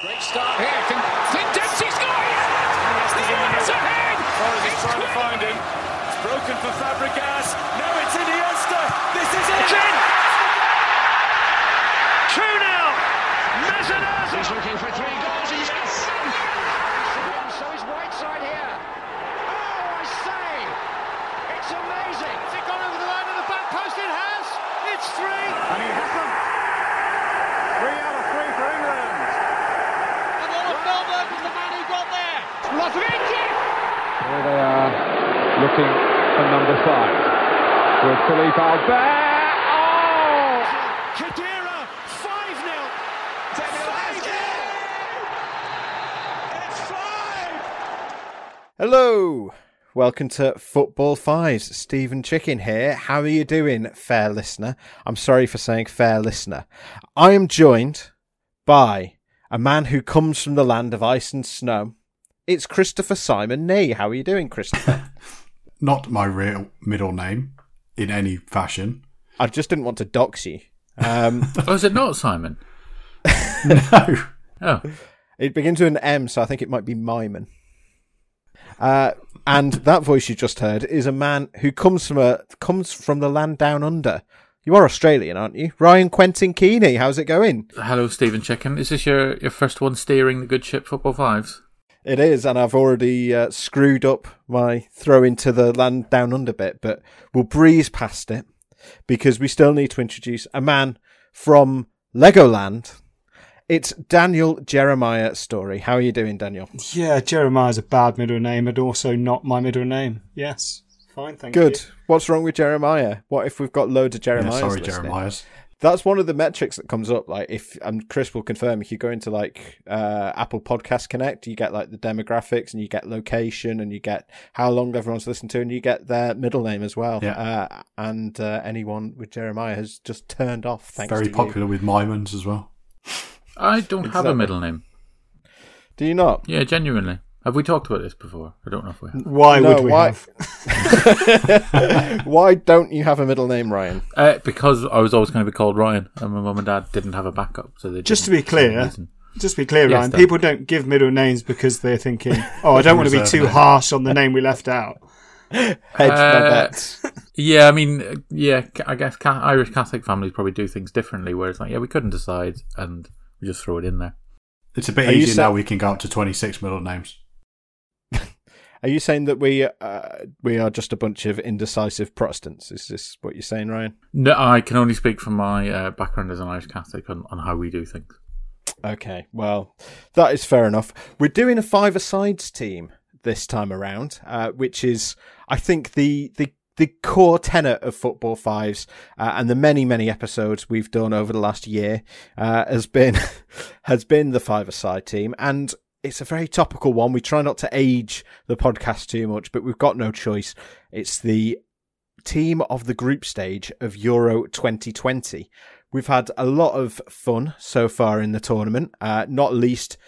Great start here. Finn, Finn Dempsey's got it! It's ahead! Torres is trying to find him. It's broken for Fabregas. Now it's Iniesta. This is it. It's in! 2 0! Messinaz! He's looking for three goals. He's got one. So is Whiteside here. Oh, I say! It's amazing. Has it gone over the line of the back post? It has. It's three. And he has. Three out of three for England. And Olaf Melbourne was the man who got there. Here they are looking for number five. With Philippe Albert. Oh! Khedira, 5 0. It's five. Hello, welcome to Football Fives. Stephen Chicken here. How are you doing, fair listener? I'm sorry for saying fair listener. I am joined by a man who comes from the land of ice and snow. It's Christopher Simon Nee. How are you doing, Christopher? not my real middle name in any fashion. I just didn't want to dox you. Um, Oh, is it not Simon? No. Oh, it begins with an M, so I think it might be Myman. Uh, and that voice you just heard is a man who comes from a comes from the land down under. You are Australian, aren't you? Ryan Quentin Keeney, how's it going? hello, Stephen Chicken. Is this your, your first one steering the good ship Football Fives? It is, and I've already uh, screwed up my throw into the land down under bit, but we'll breeze past it because we still need to introduce a man from Legoland. It's Daniel Jeremiah Storey. How are you doing, Daniel? Yeah, Jeremiah's a bad middle name, and also not my middle name. Yes, fine, thank you. Good. What's wrong with Jeremiah? What if we've got loads of Yeah, Jeremiahs? sorry, listening? Jeremiah's. That's one of the metrics that comes up. Like if and Chris will confirm, if you go into like uh, Apple Podcast Connect, you get like the demographics and you get location and you get how long everyone's listened to and you get their middle name as well. Yeah. Uh, and uh, anyone with Jeremiah has just turned off. Thanks Very to popular with Mymans as well. I don't have a middle name. Do you not? Yeah, genuinely. Have we talked about this before? I don't know if we have. Why No, would we why- have? Why don't you have a middle name, Ryan? Uh, because I was always going to be called Ryan, and my mum and dad didn't have a backup, so they Just to be clear, reason. Just to be clear, Yes, Ryan. Dan. People don't give middle names because they're thinking, "Oh, I don't want to be too name. harsh on the name we left out." Hedge my Uh, bets. Yeah, I mean, uh, yeah, I guess ca- Irish Catholic families probably do things differently, where it's like, yeah, we couldn't decide, and we just throw it in there. It's a bit Are easier now. We can go up to 26 middle names. Are you saying that we uh, we are just a bunch of indecisive Protestants? Is this what you're saying, Ryan? No, I can only speak from my uh, background as an Irish Catholic on, on how we do things. Okay, well, that is fair enough. We're doing a five-a-sides team this time around, uh, which is, I think, the the the core tenet of Football Fives uh, and the many many episodes we've done over the last year uh, has been has been the five-a-side team, and it's a very topical one. We try not to age the podcast too much, but we've got no choice. It's the team of the group stage of Euro 2020. We've had a lot of fun so far in the tournament, uh, not least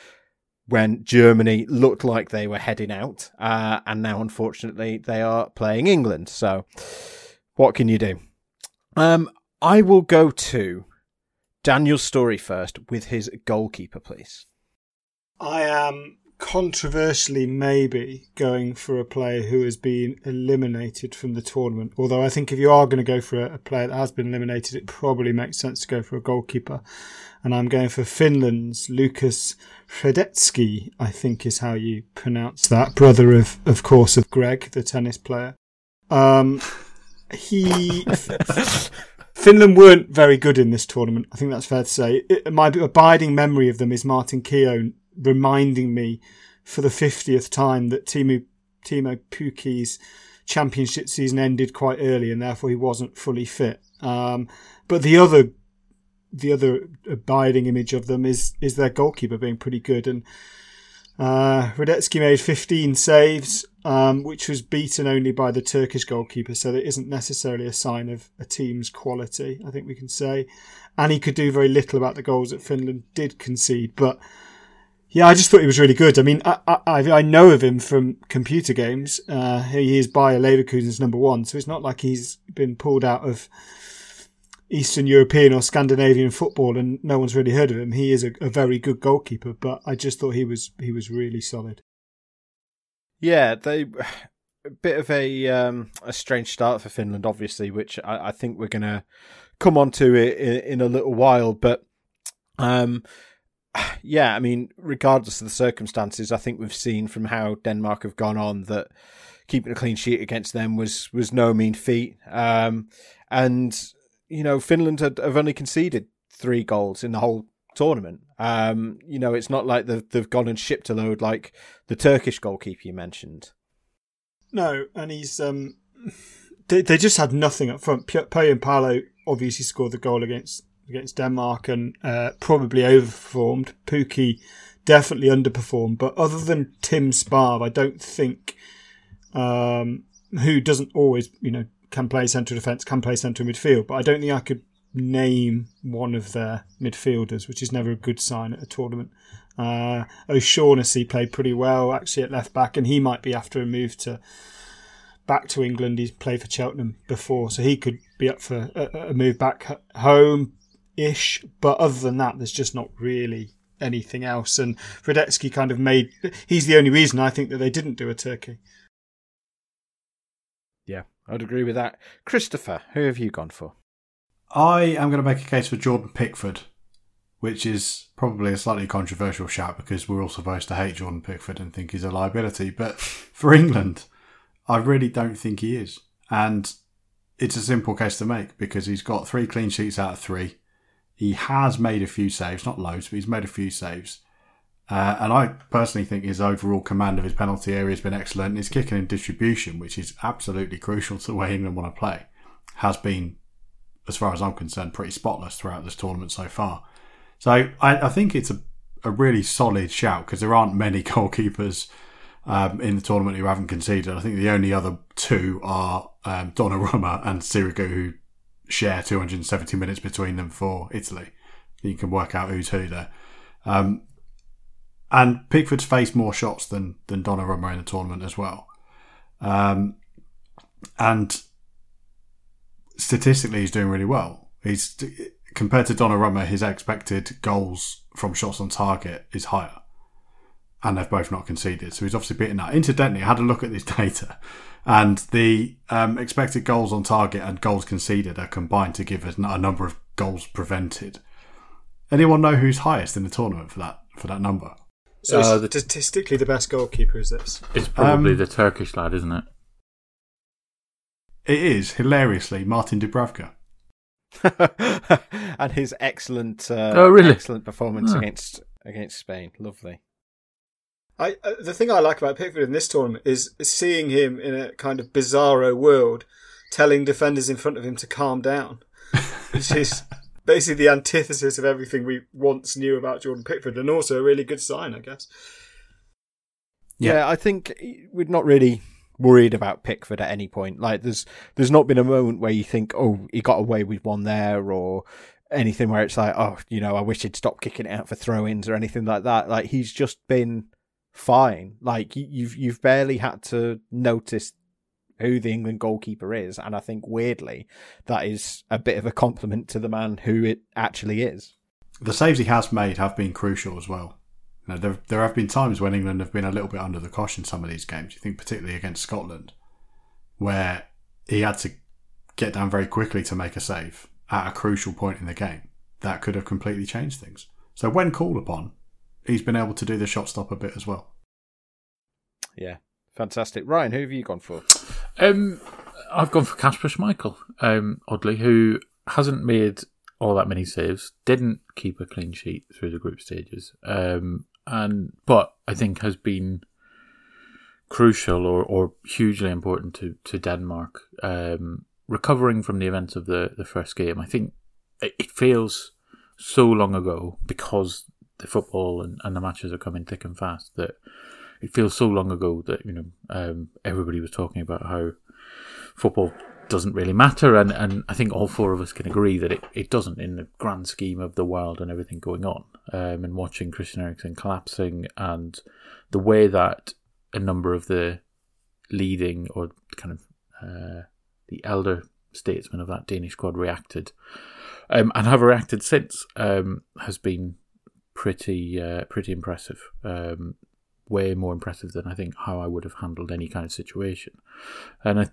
when Germany looked like they were heading out, uh, and now unfortunately they are playing England. So, what can you do? Um, I will go to Daniel's story first with his goalkeeper, please. I am controversially maybe going for a player who has been eliminated from the tournament. Although I think if you are going to go for a, a player that has been eliminated, it probably makes sense to go for a goalkeeper. And I'm going for Finland's Lukas Hradecky, I think is how you pronounce that. Brother of, of course, of Greg, the tennis player. Um, he. Finland weren't very good in this tournament. I think that's fair to say. It, my abiding memory of them is Martin Keown reminding me for the 50th time that Teemu, Teemu Pukki's championship season ended quite early and therefore he wasn't fully fit. Um, but the other the other abiding image of them is is their goalkeeper being pretty good and uh, Hradecky made 15 saves, um, which was beaten only by the Turkish goalkeeper, so that isn't necessarily a sign of a team's quality, I think we can say. And he could do very little about the goals that Finland did concede, but yeah, I just thought he was really good. I mean, I, I, I know of him from computer games. Uh, he is by Leverkusen's number one, so it's not like he's been pulled out of Eastern European or Scandinavian football, and no one's really heard of him. He is a, a very good goalkeeper, but I just thought he was he was really solid. Yeah, they a bit of a um, a strange start for Finland, obviously, which I, I think we're going to come on to it in, in, a little while. But um, yeah, I mean, regardless of the circumstances, I think we've seen from how Denmark have gone on that keeping a clean sheet against them was was no mean feat. Um, and you know, Finland had, have only conceded three goals in the whole tournament. Um, you know, it's not like they've, they've gone and shipped a load like the Turkish goalkeeper you mentioned. No, and he's um, they they just had nothing up front. Pohjanpalo obviously scored the goal against against Denmark and uh, probably overperformed. Pukki definitely underperformed, but other than Tim Sparv, I don't think um, who doesn't always you know can play central defence, can play central midfield, but I don't think I could name one of their midfielders, which is never a good sign at a tournament. Uh, O'Shaughnessy played pretty well actually at left back, and he might be after a move to back to England. He's played for Cheltenham before, so he could be up for a, a move back home ish. But other than that, there's just not really anything else. And Hradecky kind of made he's the only reason I think that they didn't do a Turkey. Yeah, I'd agree with that. Christopher, who have you gone for? I am going to make a case for Jordan Pickford, which is probably a slightly controversial shout because we're all supposed to hate Jordan Pickford and think he's a liability. But for England, I really don't think he is. And it's a simple case to make because he's got three clean sheets out of three. He has made a few saves, not loads, but he's made a few saves. Uh, and I personally think his overall command of his penalty area has been excellent. His kicking and distribution, which is absolutely crucial to the way England want to play, has been as far as I'm concerned, pretty spotless throughout this tournament so far. So I, I think it's a, a really solid shout because there aren't many goalkeepers um, in the tournament who haven't conceded. I think the only other two are um, Donnarumma and Sirigu, who share 270 minutes between them for Italy. You can work out who's who there. Um, and Pickford's faced more shots than than Donnarumma in the tournament as well. Um, and statistically he's doing really well. He's compared to Donnarumma, his expected goals from shots on target is higher, and they've both not conceded. So he's obviously beaten that. Incidentally, I had a look at this data, and the um, expected goals on target and goals conceded are combined to give us a number of goals prevented. Anyone know who's highest in the tournament for that for that number? So uh, the, statistically, the best goalkeeper is this. It's probably um, the Turkish lad, isn't it? It is hilariously Martin Dubravka. and his excellent, uh, oh, really? excellent performance oh. against against Spain. Lovely. I uh, the thing I like about Pickford in this tournament is seeing him in a kind of bizarro world, telling defenders in front of him to calm down, which is basically the antithesis of everything we once knew about Jordan Pickford, and also a really good sign, I guess. Yeah, yeah I think we'd not really worried about Pickford at any point. Like there's there's not been a moment where you think, oh, he got away with one there, or anything where it's like, oh, you know, I wish he'd stop kicking it out for throw-ins or anything like that. Like he's just been fine. Like you've you've barely had to notice who the England goalkeeper is, and I think weirdly that is a bit of a compliment to the man who it actually is. The saves he has made have been crucial as well. There, there have been times when England have been a little bit under the cosh in some of these games. You think particularly against Scotland, where he had to get down very quickly to make a save at a crucial point in the game. That could have completely changed things. So when called upon, he's been able to do the shot stop a bit as well. Yeah, fantastic. Ryan, who have you gone for? Um, I've gone for Kasper Schmeichel, um, oddly, who hasn't made all that many saves, didn't keep a clean sheet through the group stages, um, and but I think has been crucial or, or hugely important to to Denmark um, recovering from the events of the the first game. I think it, it feels so long ago because the football and, and the matches are coming thick and fast that it feels so long ago that you know um, everybody was talking about how football doesn't really matter. And, and I think all four of us can agree that it, it doesn't in the grand scheme of the world and everything going on um, and watching Christian Eriksen collapsing and the way that a number of the leading or kind of uh, the elder statesmen of that Danish squad reacted um, and have reacted since um, has been pretty uh, pretty impressive. Um, way more impressive than I think how I would have handled any kind of situation. And I,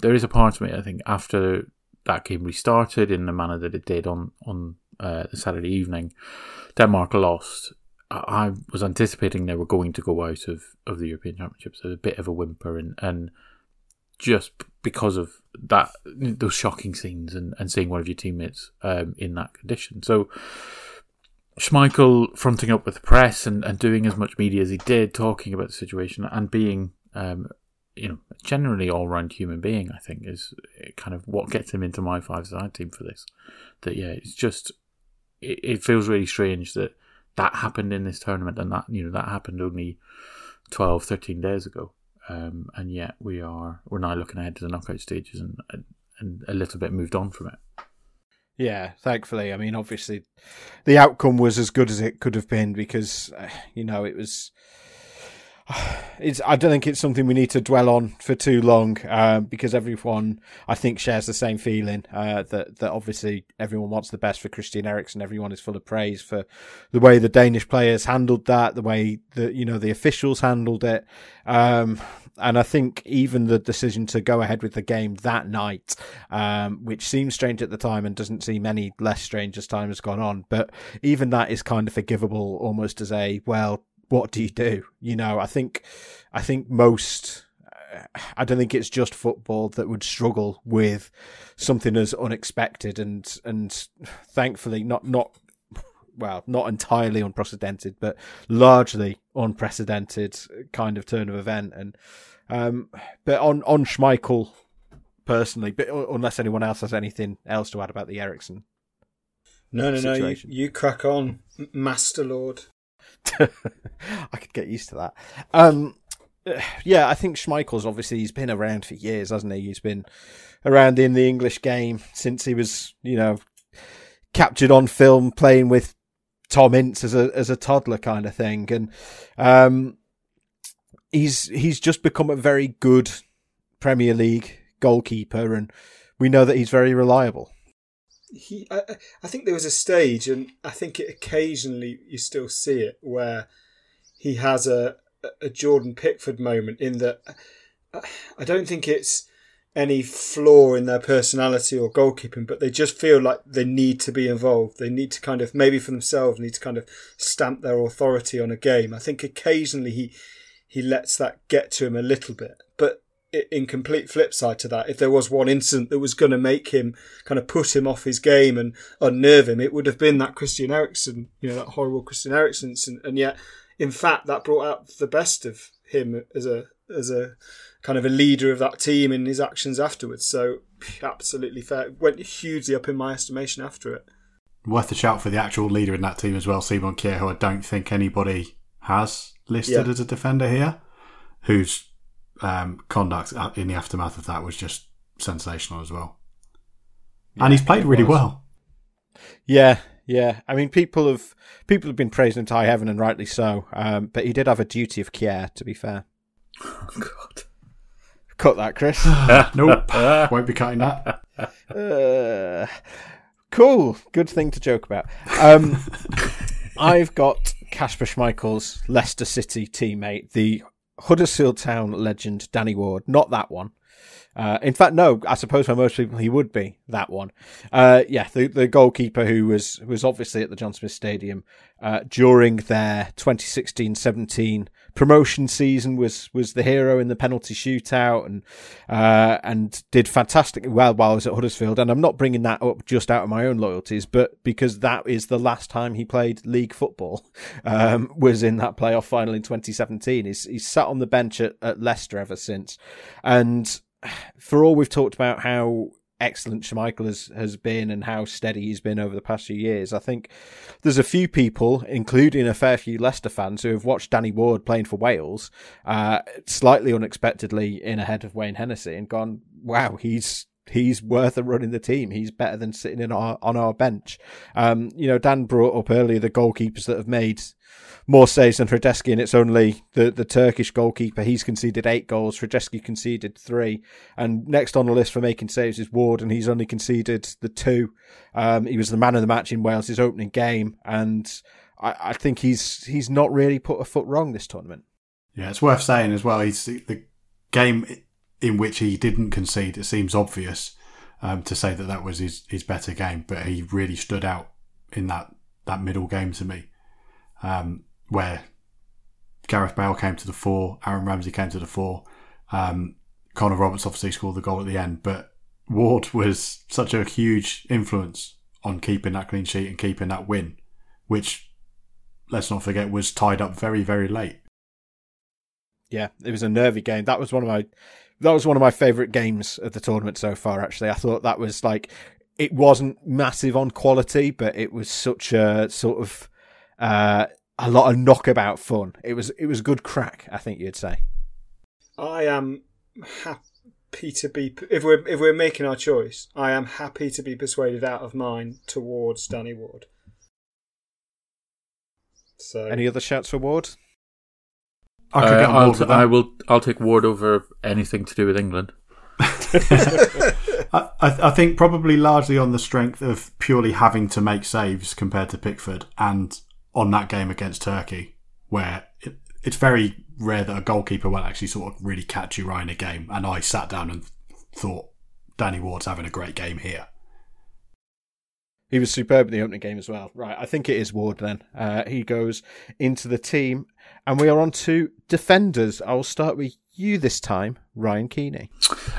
there is a part of me I think after that game restarted in the manner that it did on on uh, the Saturday evening, Denmark lost. I was anticipating they were going to go out of, of the European Championships. So a bit of a whimper, and, and just because of that, those shocking scenes, and, and seeing one of your teammates um, in that condition. So Schmeichel fronting up with the press and, and doing as much media as he did, talking about the situation and being, um, you know, generally all round human being, I think is kind of what gets him into my five side team for this. That yeah, it's just it, it feels really strange that that happened in this tournament and that you know that happened only 12, 13 days ago, um, and yet we are we're now looking ahead to the knockout stages and and a little bit moved on from it. Yeah, thankfully. I mean, obviously, the outcome was as good as it could have been because, uh, you know, it was. It's. I don't think it's something we need to dwell on for too long um, because everyone, I think, shares the same feeling uh, that that obviously everyone wants the best for Christian Eriksen. Everyone is full of praise for the way the Danish players handled that, the way the you know the officials handled it. Um, and I think even the decision to go ahead with the game that night, um, which seems strange at the time and doesn't seem any less strange as time has gone on, but even that is kind of forgivable almost as a, well, what do you do? You know, I think, I think most, I don't think it's just football that would struggle with something as unexpected and, and thankfully not, not, well, not entirely unprecedented, but largely unprecedented kind of turn of event. And um, but on on Schmeichel personally, but unless anyone else has anything else to add about the Eriksen. No, no, situation. no. You, you crack on, Master Lord. I could get used to that. Um, yeah, I think Schmeichel's obviously he's been around for years, hasn't he? He's been around in the English game since he was, you know, captured on film playing with Tom Ince as a as a toddler kind of thing, and um, he's he's just become a very good Premier League goalkeeper, and we know that he's very reliable. He, I, I think there was a stage, and I think it occasionally you still see it where he has a a Jordan Pickford moment in that I don't think it's any flaw in their personality or goalkeeping, but they just feel like they need to be involved. They need to kind of, maybe for themselves, need to kind of stamp their authority on a game. I think occasionally he he lets that get to him a little bit. But in complete flip side to that, if there was one incident that was going to make him kind of put him off his game and unnerve him, it would have been that Christian Eriksen, you know, that horrible Christian Eriksen. And yet, in fact, that brought out the best of him as a as a kind of a leader of that team in his actions afterwards. So absolutely fair. Went hugely up in my estimation after it. Worth a shout for the actual leader in that team as well, Simon Kjær, who I don't think anybody has listed yeah. as a defender here, whose um, conduct in the aftermath of that was just sensational as well. Yeah, and he's played really was. well. Yeah, yeah. I mean, people have people have been praising him to high heaven, and rightly so. Um, but he did have a duty of care, to be fair. Oh God! Cut that, Chris. nope, won't be cutting that. Uh, cool. Good thing to joke about. Um, I've got Kasper Schmeichel's Leicester City teammate, the Huddersfield Town legend Danny Ward. Not that one. Uh, in fact, no. I suppose for most people, he would be that one. Uh, yeah, the the goalkeeper who was was obviously at the John Smith Stadium uh, during their 2016-17 promotion season was was the hero in the penalty shootout and uh, and did fantastically well while I was at Huddersfield. And I'm not bringing that up just out of my own loyalties, but because that is the last time he played league football um, was in that playoff final in 2017. He's he's sat on the bench at, at Leicester ever since, and for all we've talked about how excellent Schmeichel has, has been and how steady he's been over the past few years. I think there's a few people, including a fair few Leicester fans, who have watched Danny Ward playing for Wales, uh, slightly unexpectedly in ahead of Wayne Hennessey and gone, wow, he's he's worth a run in the team. He's better than sitting in our on our bench. Um, you know, Dan brought up earlier the goalkeepers that have made more saves than Hradecky, and it's only the, the Turkish goalkeeper. He's conceded eight goals. Hradecky conceded three. And next on the list for making saves is Ward, and he's only conceded the two. Um, he was the man of the match in Wales' his opening game, and I, I think he's he's not really put a foot wrong this tournament. Yeah, it's worth saying as well. He's the game in which he didn't concede. It seems obvious um, to say that that was his, his better game, but he really stood out in that that middle game to me. Um, where Gareth Bale came to the fore, Aaron Ramsey came to the fore. Um, Connor Roberts obviously scored the goal at the end, but Ward was such a huge influence on keeping that clean sheet and keeping that win, which, let's not forget, was tied up very, very late. Yeah, it was a nervy game. That was one of my that was one of my favourite games of the tournament so far. Actually, I thought that was like it wasn't massive on quality, but it was such a sort of uh, a lot of knockabout fun. It was it was good crack. I think you'd say. I am happy to be if we're if we're making our choice. I am happy to be persuaded out of mine towards Danny Ward. So, any other shouts for Ward? I, uh, I'll I will. I'll take Ward over anything to do with England. I, I, think probably largely on the strength of purely having to make saves compared to Pickford, and on that game against Turkey, where it, it's very rare that a goalkeeper will actually sort of really catch you right in a game. And I sat down and thought, Danny Ward's having a great game here. He was superb in the opening game as well. Right, I think it is Ward then. Uh, he goes into the team, and we are on to defenders. I will start with you this time, Ryan Keeney.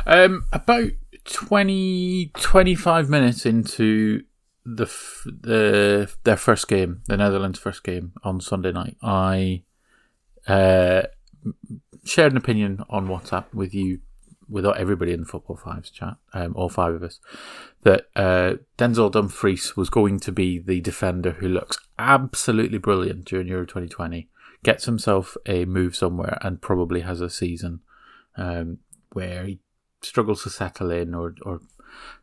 Um, about 20, 25 minutes into the the their first game, the Netherlands' first game on Sunday night, I uh, shared an opinion on WhatsApp with you, with everybody in the Football Fives chat, um, all five of us, that uh, Denzel Dumfries was going to be the defender who looks absolutely brilliant during Euro 2020, gets himself a move somewhere, and probably has a season um, where he struggles to settle in or or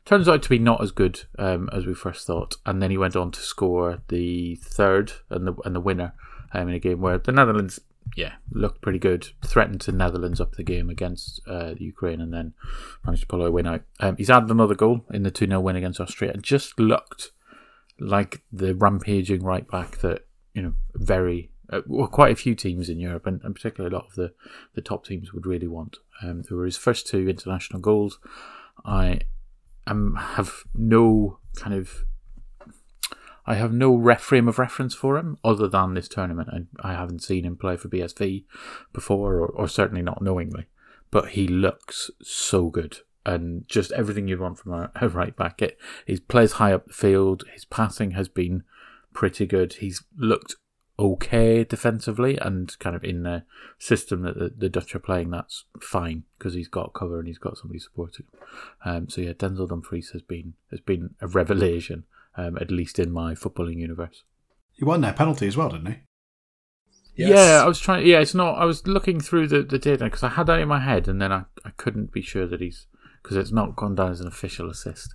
turns out to be not as good um, as we first thought. And then he went on to score the third and the and the winner um, in a game where the Netherlands, yeah, looked pretty good. Threatened to Netherlands up the game against uh, Ukraine, and then managed to pull a win out. Um, he's added another goal in the two 0 win against Austria, and just looked like the rampaging right back that you know very. Uh, well, quite a few teams in Europe, and, and particularly a lot of the, the top teams would really want. Um, there were his first two international goals. I um, have no kind of I have no ref frame of reference for him other than this tournament. I, I haven't seen him play for PSV before, or, or, certainly not knowingly. But he looks so good, and just everything you'd want from a, a right back. It he plays high up the field. His passing has been pretty good. He's looked okay defensively and kind of in the system that the, the Dutch are playing, that's fine because he's got cover and he's got somebody supporting. Um, so yeah, Denzel Dumfries has been has been a revelation, um, at least in my footballing universe. He won that penalty as well, didn't he? Yes. Yeah, I was trying. Yeah, it's not. I was looking through the, the data because I had that in my head, and then I, I couldn't be sure that he's because it's not gone down as an official assist.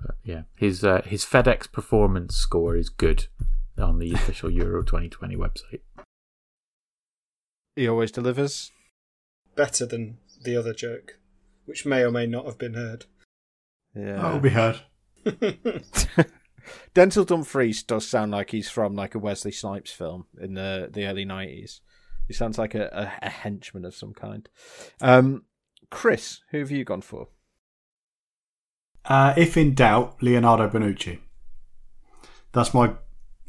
But yeah, his uh, his FedEx performance score is good on the official Euro 2020 website. He always delivers. Better than the other joke, which may or may not have been heard. Yeah. That will be heard. Dental Dumfries does sound like he's from like a Wesley Snipes film in the the early nineties. He sounds like a, a, a, henchman of some kind. Um, Chris, who have you gone for? Uh, if in doubt, Leonardo Bonucci. That's my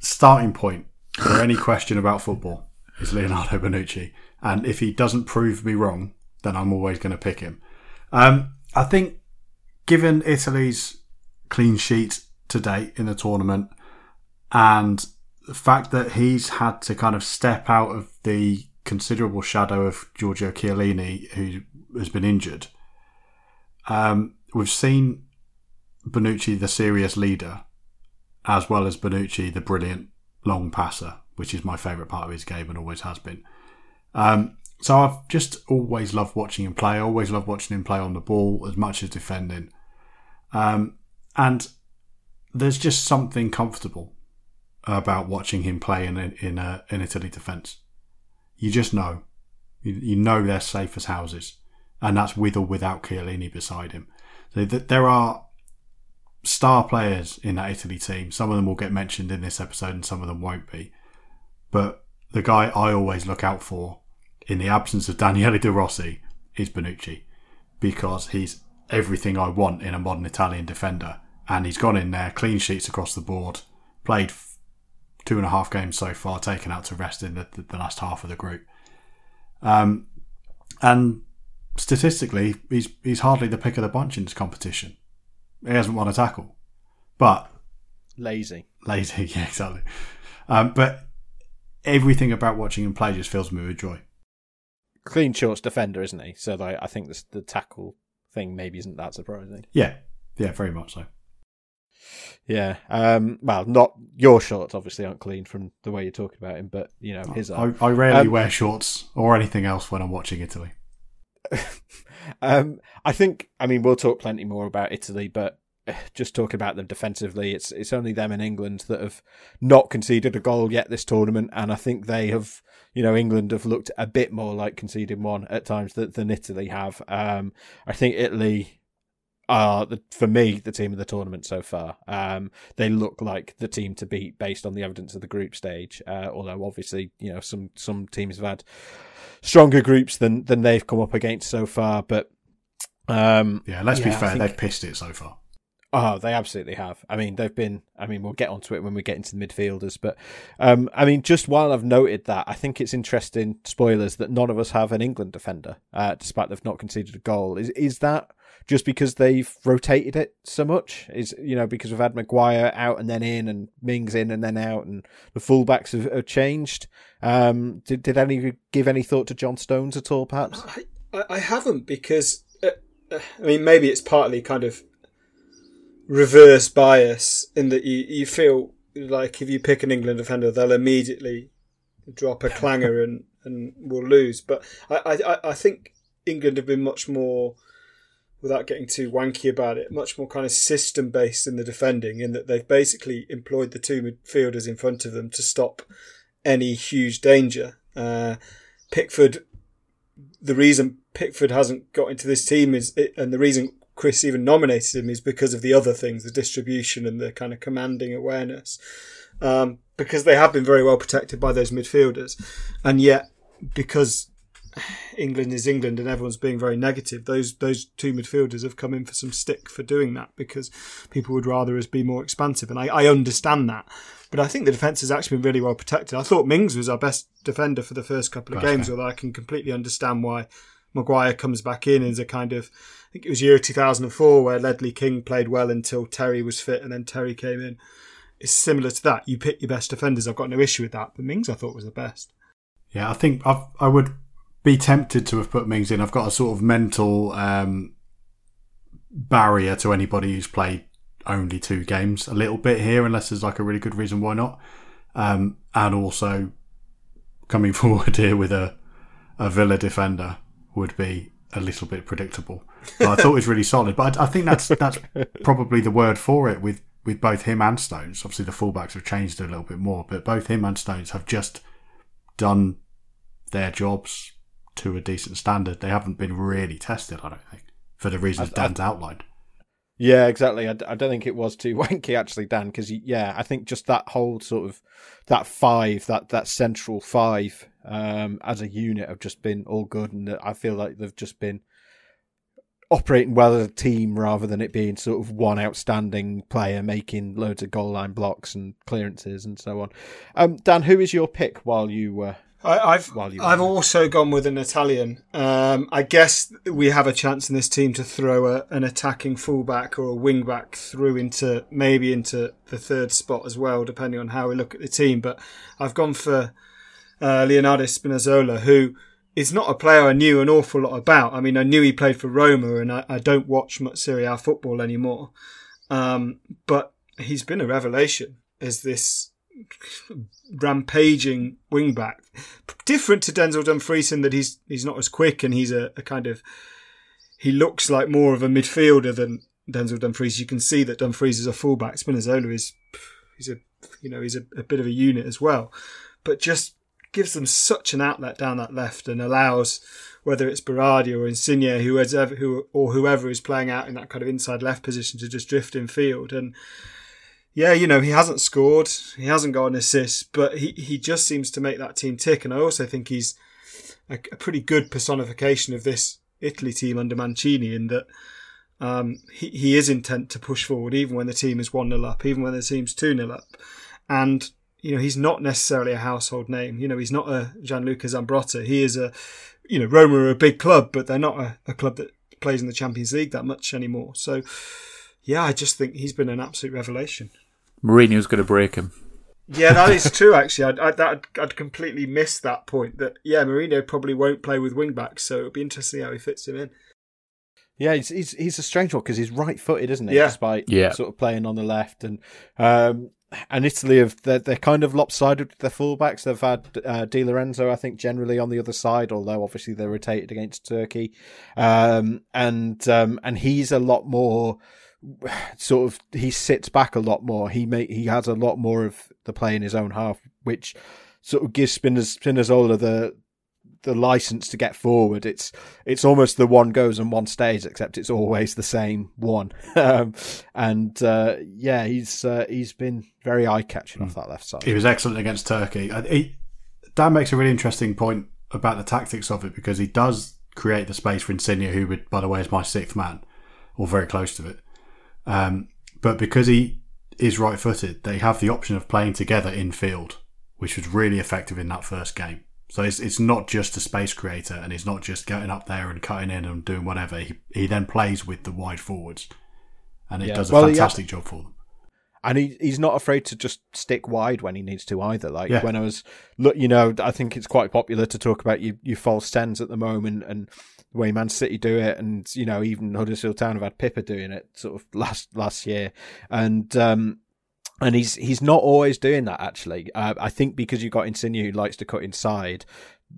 starting point for any question about football is Leonardo Bonucci. And if he doesn't prove me wrong, then I'm always going to pick him. Um, I think, given Italy's clean sheet to date in the tournament and the fact that he's had to kind of step out of the considerable shadow of Giorgio Chiellini, who has been injured, um, we've seen Bonucci, the serious leader, as well as Bonucci, the brilliant long passer, which is my favourite part of his game and always has been. Um, so I've just always loved watching him play. I always loved watching him play on the ball as much as defending. Um, and there's just something comfortable about watching him play in in a, in Italy defence. You just know, you, you know they're safe as houses, and that's with or without Chiellini beside him. So th- there are star players in that Italy team. Some of them will get mentioned in this episode, and some of them won't be. But the guy I always look out for, in the absence of Daniele De Rossi, is Bonucci, because he's everything I want in a modern Italian defender, and he's gone in there, clean sheets across the board, played two and a half games so far, taken out to rest in the, the, the last half of the group. Um, and statistically, he's he's hardly the pick of the bunch in this competition. He hasn't won a tackle, but lazy, lazy, yeah, exactly. Um, but everything about watching him play just fills me with joy. Clean shorts defender, isn't he? So like, I think the tackle thing maybe isn't that surprising. Yeah, yeah, very much so. Yeah. Um, well, not your shorts obviously aren't clean from the way you're talking about him, but you know his. I, I rarely um, wear shorts or anything else when I'm watching Italy. um, I think. I mean, we'll talk plenty more about Italy, but just talking about them defensively, it's it's only them in England that have not conceded a goal yet this tournament, and I think they have. You know, England have looked a bit more like conceding one at times than, than Italy have. Um, I think Italy are the, for me the team of the tournament so far. Um, they look like the team to beat based on the evidence of the group stage. Uh, although obviously, you know, some some teams have had stronger groups than than they've come up against so far. But um, yeah, let's yeah, be fair, think, they've pissed it so far. Oh, they absolutely have. I mean, they've been. I mean, we'll get onto it when we get into the midfielders. But um, I mean, just while I've noted that, I think it's interesting. Spoilers that none of us have an England defender, uh, despite they've not conceded a goal. Is is that just because they've rotated it so much. Is you know because we've had Maguire out and then in, and Mings in and then out, and the fullbacks have, have changed. Um, did did any give any thought to John Stones at all? Perhaps I, I haven't because uh, uh, I mean maybe it's partly kind of reverse bias in that you you feel like if you pick an England defender, they'll immediately drop a clanger and and will lose. But I I, I think England have been much more without getting too wanky about it, much more kind of system based in the defending, in that they've basically employed the two midfielders in front of them to stop any huge danger. Uh, Pickford, the reason Pickford hasn't got into this team is, and the reason Chris even nominated him is because of the other things, the distribution and the kind of commanding awareness. Um, because they have been very well protected by those midfielders, and yet because England is England and everyone's being very negative. Those those two midfielders have come in for some stick for doing that because people would rather us be more expansive, and I, I understand that. But I think the defence has actually been really well protected. I thought Mings was our best defender for the first couple of games, although I can completely understand why Maguire comes back in as a kind of I think it was year 2004 where Ledley King played well until Terry was fit, and then Terry came in. It's similar to that. You pick your best defenders. I've got no issue with that, but Mings I thought was the best. Yeah, I think I've, I would be tempted to have put Mings in. I've got a sort of mental um, barrier to anybody who's played only two games a little bit here, unless there's like a really good reason why not. Um, and also coming forward here with a a Villa defender would be a little bit predictable. But I thought it was really solid. But I, I, think that's that's probably the word for it with with both him and Stones. Obviously, the fullbacks have changed a little bit more, but both him and Stones have just done their jobs to a decent standard. They haven't been really tested, I don't think, for the reasons I, Dan's I, outlined. Yeah, exactly. I, I don't think it was too wanky actually, Dan, because yeah, I think just that whole sort of that five, that that central five, um, as a unit have just been all good, and I feel like they've just been operating well as a team rather than it being sort of one outstanding player making loads of goal line blocks and clearances and so on. Um, Dan, who is your pick while you uh, I, have I've also gone with an Italian. Um, I guess we have a chance in this team to throw a, an attacking fullback or a wingback through into maybe into the third spot as well, depending on how we look at the team. But I've gone for uh, Leonardo Spinazzola, who is not a player I knew an awful lot about. I mean, I knew he played for Roma, and I, I don't watch much Serie A football anymore. Um, but he's been a revelation as this rampaging wingback. Different to Denzel Dumfries in that he's he's not as quick and he's a, a, kind of he looks like more of a midfielder than Denzel Dumfries, you can see that Dumfries is a fullback. Spinazzola is he's a you know he's a, a bit of a unit as well, but just gives them such an outlet down that left and allows whether it's Berardi or Insigne, whoever, who or whoever is playing out in that kind of inside left position to just drift in field. And yeah, you know, he hasn't scored, he hasn't got an assist, but he, he just seems to make that team tick. And I also think he's a, a pretty good personification of this Italy team under Mancini in that um, he, he is intent to push forward even when the team is 1 0 up, even when the team's 2 0 up. And you know, he's not necessarily a household name. You know, he's not a Gianluca Zambrotta. He is a, you know, Roma are a big club, but they're not a, a club that plays in the Champions League that much anymore. So, yeah, I just think he's been an absolute revelation. Mourinho's going to break him. Yeah, that is true. Actually, I'd, I'd, that, I'd completely missed that point. That yeah, Mourinho probably won't play with wing backs, so it'll be interesting how he fits him in. Yeah, he's he's, he's a strange one because he's right-footed, isn't he? Yeah. Despite Yeah. sort of playing on the left, and um, and Italy have they're, they're kind of lopsided with their fullbacks. They've had uh, Di Lorenzo, I think, generally on the other side, although obviously they rotated against Turkey, um, and um, and he's a lot more sort of he sits back a lot more. He may he has a lot more of the play in his own half, which sort of gives Spinaz, Spinazzola the the license to get forward. It's it's almost the one goes and one stays, except it's always the same one. um, and uh, yeah, he's uh, he's been very eye catching off that left side. He was excellent against Turkey. He, Dan makes a really interesting point about the tactics of it because he does create the space for Insigne, who would, by the way, is my sixth man, or very close to it. Um, but because he is right-footed, they have the option of playing together in field, which was really effective in that first game. So it's it's not just a space creator, and he's not just getting up there and cutting in and doing whatever. He he then plays with the wide forwards, and it Yeah. does a Well, he had- fantastic job for them. and he he's not afraid to just stick wide when he needs to either. Like Yeah. when I was look, you know, I think it's quite popular to talk about your your false tens at the moment and the way Man City do it, and you know even Huddersfield Town have had Pipa doing it sort of last last year, and um. And he's he's not always doing that actually. Uh, I think because you've got Insigne who likes to cut inside,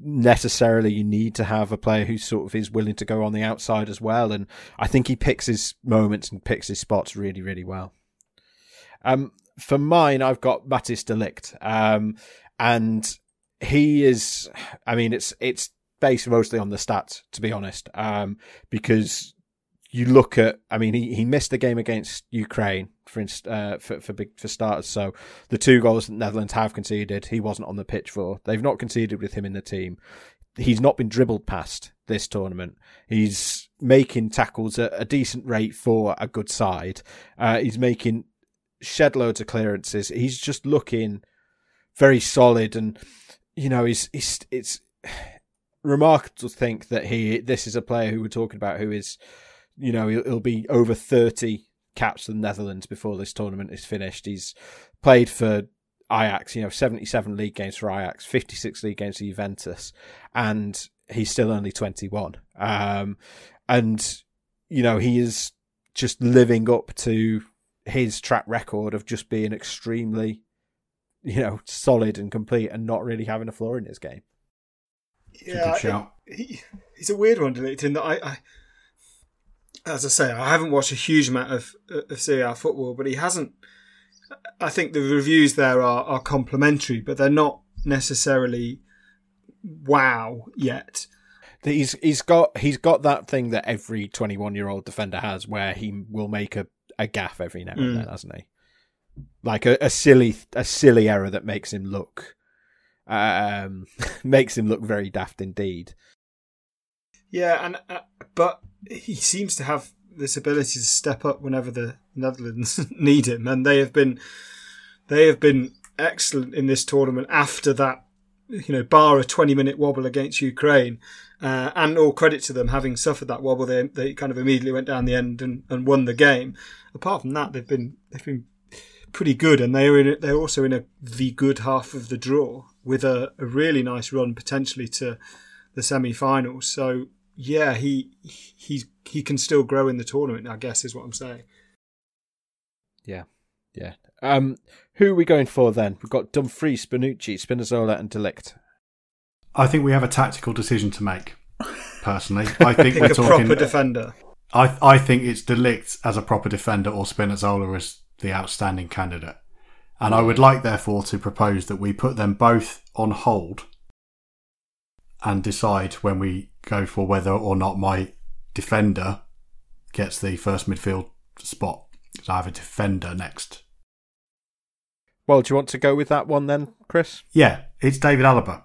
necessarily you need to have a player who sort of is willing to go on the outside as well. And I think he picks his moments and picks his spots really really well. Um, for mine, I've got Matthijs de Ligt, um, and he is. I mean, it's it's based mostly on the stats, to be honest, um, because you look at. I mean, he, he missed the game against Ukraine for uh, for for big for starters. So the two goals that Netherlands have conceded, he wasn't on the pitch for. They've not conceded with him in the team. He's not been dribbled past this tournament. He's making tackles at a decent rate for a good side. Uh, he's making shed loads of clearances. He's just looking very solid, and you know, he's he's it's remarkable to think that he this is a player who we're talking about who is, you know, he'll, he'll be over thirty caps for the Netherlands before this tournament is finished. He's played for Ajax, you know, seventy-seven league games for Ajax, fifty-six league games for Juventus, and he's still only twenty-one. Um, and you know, he is just living up to his track record of just being extremely, you know, solid and complete and not really having a flaw in his game. Good shout. He, he's a weird one, De Ligt, in that I, I, as I say, I haven't watched a huge amount of, of Serie A football, but he hasn't. I think the reviews there are, are complimentary, but they're not necessarily wow yet. He's he's got he's got that thing that every twenty one year old defender has, where he will make a, a gaff every now and Mm. then, hasn't he? Like a, a silly a silly error that makes him look um makes him look very daft indeed. Yeah, and uh, but he seems to have this ability to step up whenever the Netherlands need him, and they have been they have been excellent in this tournament after that. You know, bar a twenty-minute wobble against Ukraine, uh, and all credit to them having suffered that wobble, they they kind of immediately went down the end and, and won the game. Apart from that, they've been they've been pretty good, and they are in they're also in a the good half of the draw with a, a really nice run potentially to the semi-finals. So yeah, he he's he can still grow in the tournament. I guess is what I'm saying. Yeah. Yeah. Um who are we going for then? We've got Dumfries, Spinucci, Spinazzola and De Ligt. I think we have a tactical decision to make. Personally, I think we're a talking. proper defender. I I think it's De Ligt as a proper defender or Spinazzola as the outstanding candidate. And I would like, therefore, to propose that we put them both on hold and decide when we go for whether or not my defender gets the first midfield spot. Because I have a defender next. Well, do you want to go with that one then, Chris? Yeah, it's David Alaba.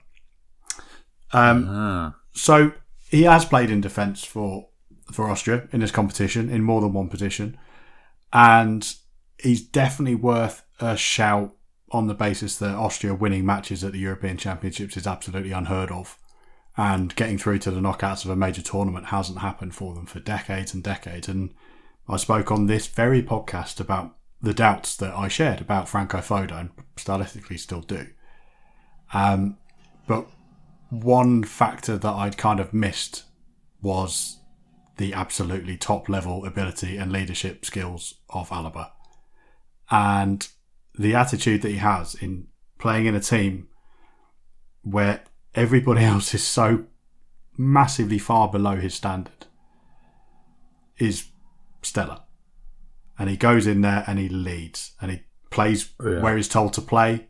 Um, Ah. So he has played in defence for for Austria in this competition in more than one position, and he's definitely worth a shout on the basis that Austria winning matches at the European Championships is absolutely unheard of, and getting through to the knockouts of a major tournament hasn't happened for them for decades and decades. And I spoke on this very podcast about the doubts that I shared about Franco Foda and stylistically still do. Um, but one factor that I'd kind of missed was the absolutely top level ability and leadership skills of Alaba. And the attitude that he has in playing in a team where everybody else is so massively far below his standard is stellar. And he goes in there and he leads and he plays Yeah. where he's told to play,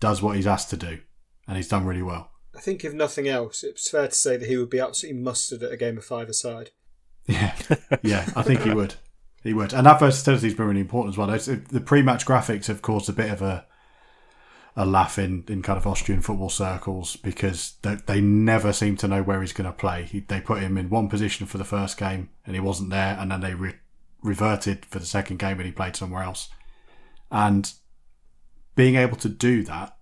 does what he's asked to do, and he's done really well. I think if nothing else, it's fair to say that he would be absolutely mustard at a game of five-a-side. Yeah, yeah, I think he would. He would, and that versatility has been really important as well. The pre-match graphics have caused a bit of a a laugh in, in kind of Austrian football circles because they, they never seem to know where he's going to play. He, they put him in one position for the first game and he wasn't there, and then they re- reverted for the second game and he played somewhere else. And being able to do that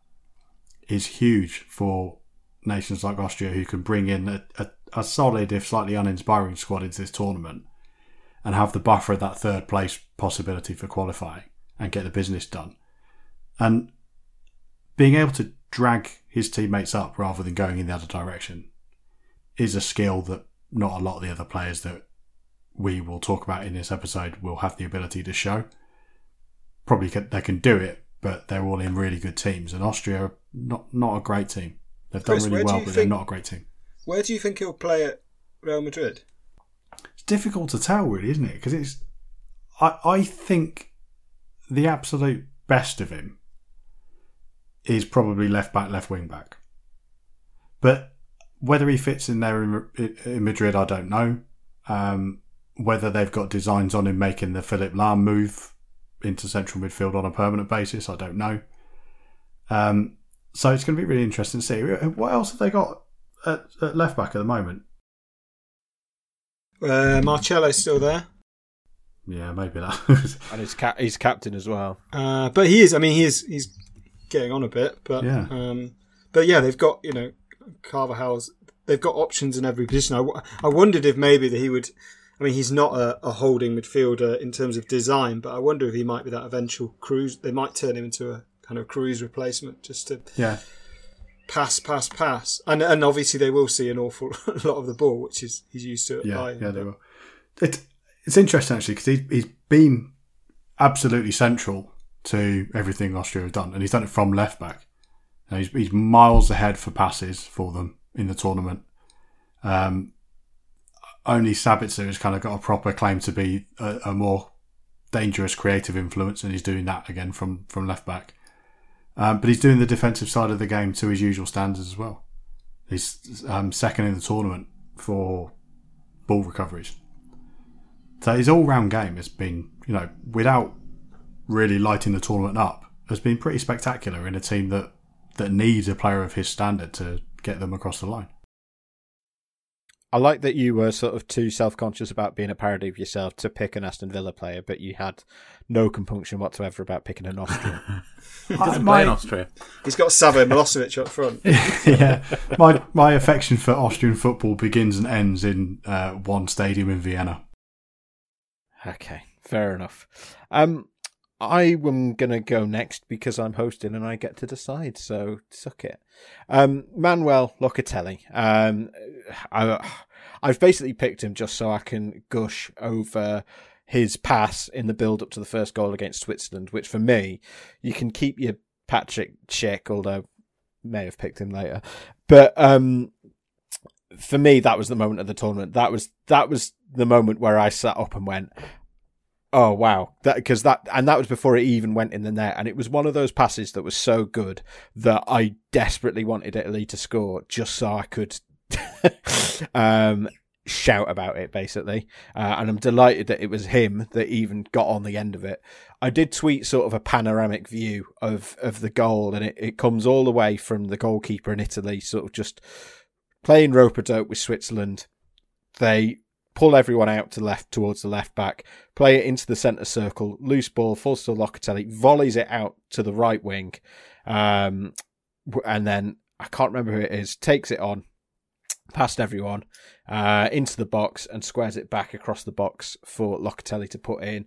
is huge for nations like Austria who can bring in a, a, a solid, if slightly uninspiring squad into this tournament and have the buffer of that third place possibility for qualifying and get the business done. And being able to drag his teammates up rather than going in the other direction is a skill that not a lot of the other players that we will talk about in this episode will have the ability to show. Probably can, they can do it, but they're all in really good teams. And Austria are not not a great team. They've Chris, done really well, but think- they're not a great team. Where do you think he'll play at Real Madrid? It's difficult to tell, really, isn't it? Because it's, I, I think the absolute best of him is probably left back, left wing back. But whether he fits in there in, in Madrid, I don't know. Um, whether they've got designs on him making the Philipp Lahm move into central midfield on a permanent basis, I don't know. Um, so it's going to be really interesting to see. What else have they got at, at left back at the moment? Uh, Marcelo's still there, Yeah, maybe that. And he's, ca- he's captain as well. uh, but he is. I mean, he is. He's getting on a bit, but Yeah. um, but yeah, they've got you know Carvajal's. They've got options in every position. I, w- I wondered if maybe that he would. I mean, he's not a, a holding midfielder in terms of design, but I wonder if he might be that eventual Kroos. They might turn him into a kind of Kroos replacement just to yeah. Pass, pass, pass, and and obviously they will see an awful lot of the ball, which is he's used to. At Yeah, Bayern, yeah, they will. It, it's interesting actually because he, he's been absolutely central to everything Austria have done, and he's done it from left back. Now, he's, he's miles ahead for passes for them in the tournament. Um, only Sabitzer has kind of got a proper claim to be a, a more dangerous creative influence, and he's doing that again from from left back. Um, but he's doing the defensive side of the game to his usual standards as well. He's um, second in the tournament for ball recoveries. So his all round game has been, you know, without really lighting the tournament up, has been pretty spectacular in a team that, that needs a player of his standard to get them across the line. I like that you were sort of too self conscious about being a parody of yourself to pick an Aston Villa player, but you had no compunction whatsoever about picking an Austrian. Doesn't play in Austria. He's got Savo Milosevic up front. yeah, my my affection for Austrian football begins and ends in uh, one stadium in Vienna. Okay, fair enough. Um, I am gonna go next because I'm hosting and I get to decide. So suck it. Um, Manuel Locatelli. Um, I, I've basically picked him just so I can gush over his pass in the build up to the first goal against Switzerland. Which for me, you can keep your Patrick Schick, although may have picked him later. But um, for me, that was the moment of the tournament. That was that was the moment where I sat up and went, "Oh wow!" That because that and that was before it even went in the net, and it was one of those passes that was so good that I desperately wanted Italy to score just so I could um, shout about it, basically. Uh, and I'm delighted that it was him that even got on the end of it. I did tweet sort of a panoramic view of of the goal, and it, it comes all the way from the goalkeeper in Italy, sort of just playing rope a dope with Switzerland. They pull everyone out to left towards the left back, play it into the centre circle, loose ball, falls to Locatelli, volleys it out to the right wing, um, and then I can't remember who it is, takes it on, past everyone, uh, into the box and squares it back across the box for Locatelli to put in.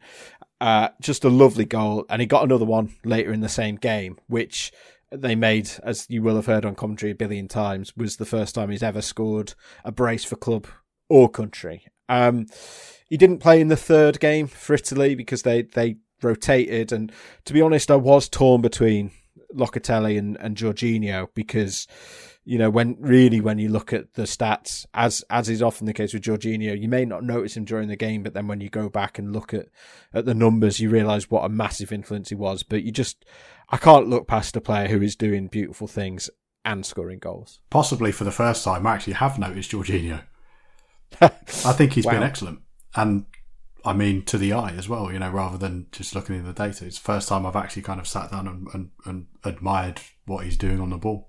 Uh, just a lovely goal, and he got another one later in the same game, which they made, as you will have heard on commentary a billion times, was the first time he's ever scored a brace for club or country. Um, he didn't play in the third game for Italy because they, they rotated. And to be honest, I was torn between Locatelli and, and Jorginho because, you know, when really when you look at the stats, as as is often the case with Jorginho, you may not notice him during the game, but then when you go back and look at, at the numbers, you realise what a massive influence he was. But you just I can't look past a player who is doing beautiful things and scoring goals. Possibly for the first time, I actually have noticed Jorginho. I think he's Wow. been excellent, and I mean to the eye as well. You know, rather than just looking at the data, it's the first time I've actually kind of sat down and, and, and admired what he's doing on the ball.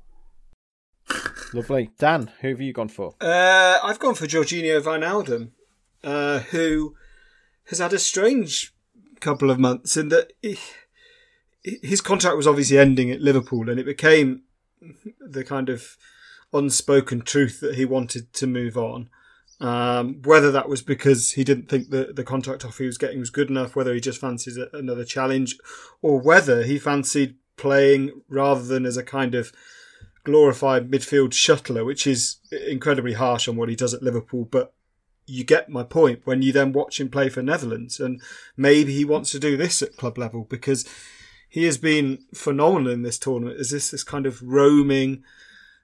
Lovely. Dan, who have you gone for? Uh, I've gone for Georginio Wijnaldum, uh, who has had a strange couple of months in that he, his contract was obviously ending at Liverpool, and it became the kind of unspoken truth that he wanted to move on. Um, whether that was because he didn't think that the contract offer he was getting was good enough, whether he just fancied another challenge, or whether he fancied playing rather than as a kind of glorified midfield shuttler, which is incredibly harsh on what he does at Liverpool. But you get my point when you then watch him play for Netherlands, and maybe he wants to do this at club level because he has been phenomenal in this tournament. Is this this kind of roaming,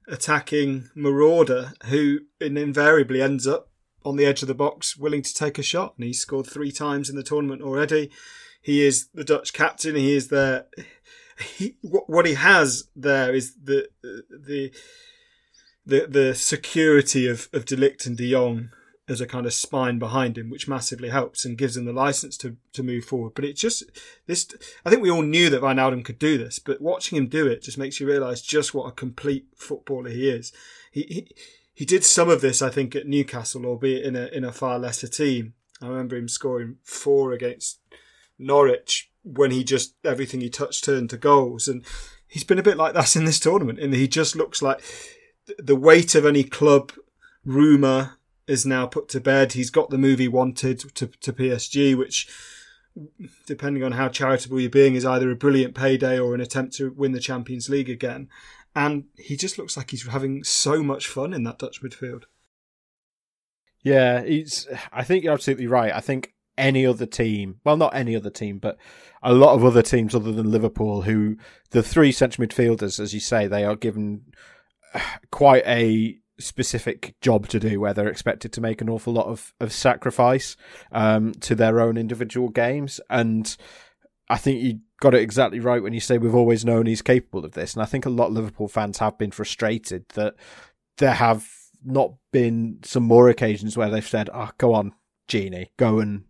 attacking marauder who invariably ends up on the edge of the box, willing to take a shot, and he's scored three times in the tournament already. He is the Dutch captain. He is there. What he has there is the the the the security of of De Ligt and De Jong as a kind of spine behind him, which massively helps and gives him the license to to move forward. But it just this I think we all knew that Wijnaldum could do this, but watching him do it just makes you realise just what a complete footballer he is. He, he he did some of this, I think, at Newcastle, albeit in a in a far lesser team. I remember him scoring four against Norwich when he just everything he touched turned to goals, and he's been a bit like that in this tournament. And he just looks like the weight of any club rumor is now put to bed. He's got the move he wanted to to PSG, which, depending on how charitable you're being, is either a brilliant payday or an attempt to win the Champions League again. And he just looks like he's having so much fun in that Dutch midfield. Yeah, he's. I think you're absolutely right. I think any other team, well, not any other team, but a lot of other teams other than Liverpool, who the three central midfielders, as you say, they are given quite a specific job to do where they're expected to make an awful lot of, of sacrifice um, to their own individual games. And I think you got it exactly right when you say we've always known he's capable of this. And I think a lot of Liverpool fans have been frustrated that there have not been some more occasions where they've said, "Oh, go on, Gini, go and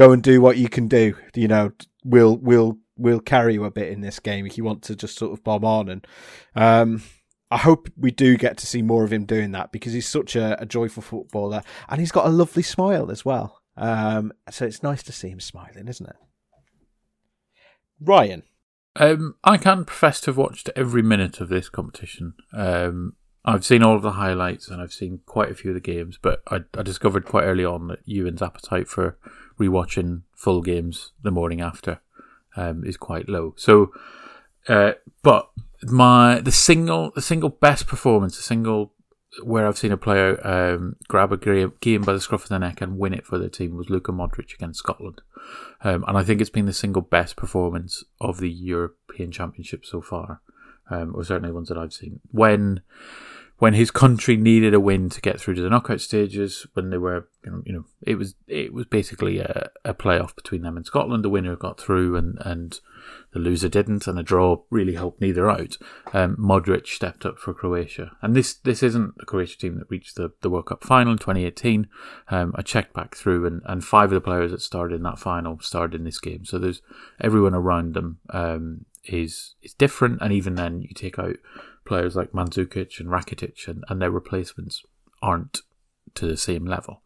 go and do what you can do." You know, we'll we'll we'll carry you a bit in this game if you want to just sort of bomb on. And um, I hope we do get to see more of him doing that because he's such a, a joyful footballer and he's got a lovely smile as well. Um, so it's nice to see him smiling, isn't it? Ryan. Um, I can profess to have watched every minute of this competition. Um, I've seen all of the highlights and I've seen quite a few of the games, but I, I discovered quite early on that Ewan's appetite for rewatching full games the morning after um, is quite low. So, uh, but my the single the single best performance, the single where I've seen a player um, grab a game, by the scruff of the neck and win it for their team was Luka Modric against Scotland. Um, and I think it's been the single best performance of the European Championship so far, um, or certainly ones that I've seen. When when his country needed a win to get through to the knockout stages, when they were, you know, it was it was basically a, a playoff between them and Scotland. The winner got through, and and the loser didn't, and a draw really helped neither out. Um, Modric stepped up for Croatia, and this this isn't the Croatia team that reached the, the World Cup final in 2018. Um, I checked back through, and, and five of the players that started in that final started in this game. So there's everyone around them um, is is different, and even then you take out players like Mandzukic and Rakitic and, and their replacements aren't to the same level.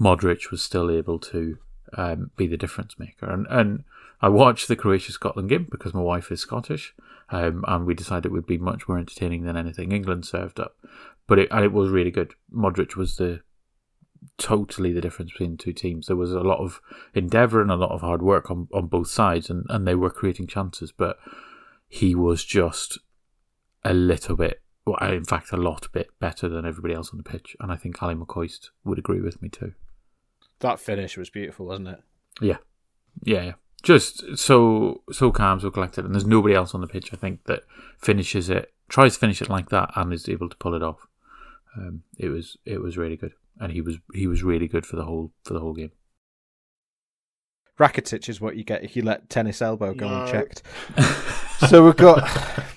Modric was still able to um, be the difference maker. And, and I watched the Croatia Scotland game because my wife is Scottish, um, and we decided it would be much more entertaining than anything England served up. But it, and it was really good. Modric was the totally the difference between the two teams. There was a lot of endeavour and a lot of hard work on, on both sides, and, and they were creating chances, but he was just a little bit, well, in fact, a lot bit better than everybody else on the pitch. And I think Ali McCoist would agree with me too. That finish was beautiful, wasn't it? Yeah, yeah, yeah. Just so so calm, so collected, and there's nobody else on the pitch. I think that finishes it, tries to finish it like that, and is able to pull it off. Um, it was it was really good, and he was he was really good for the whole for the whole game. Rakitic is what you get if you let tennis elbow go no. unchecked. so we've got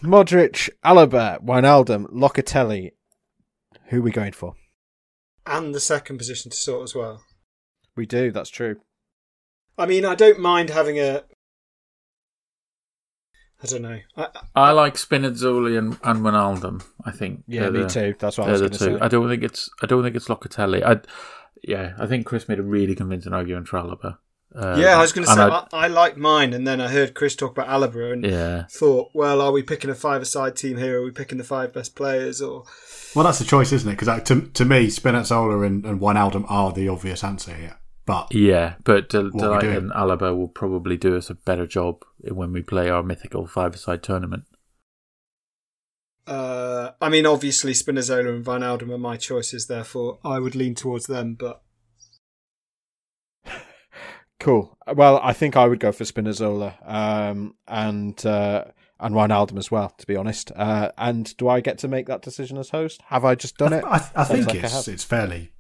Modric, Alaba, Wijnaldum, Locatelli. Who are we going for? And the second position to sort as well. We do. That's true. I mean, I don't mind having a. I don't know. I, I like Spinazzola and, and Wijnaldum. I think. Yeah, me the, too. That's what I was going to say. I don't think it's. I don't think it's Locatelli. I, yeah, I think Chris made a really convincing argument for Alaba. Um, yeah, I was going to say I, I, like mine, and then I heard Chris talk about Alaba and yeah. thought, well, are we picking a five-a-side team here? Are we picking the five best players? Or well, that's the choice, isn't it? Because to to me, Spinazzola and, and Wijnaldum are the obvious answer here. But yeah, but De- Delight and Alaba will probably do us a better job when we play our mythical five-a-side tournament. Uh, I mean, obviously, Spinazzola and Wijnaldum are my choices. Therefore, I would lean towards them. But Cool. Well, I think I would go for Spinazzola um, and uh, and Wijnaldum as well. To be honest, uh, and do I get to make that decision as host? Have I just done it? I, I, I think like it's it's fairly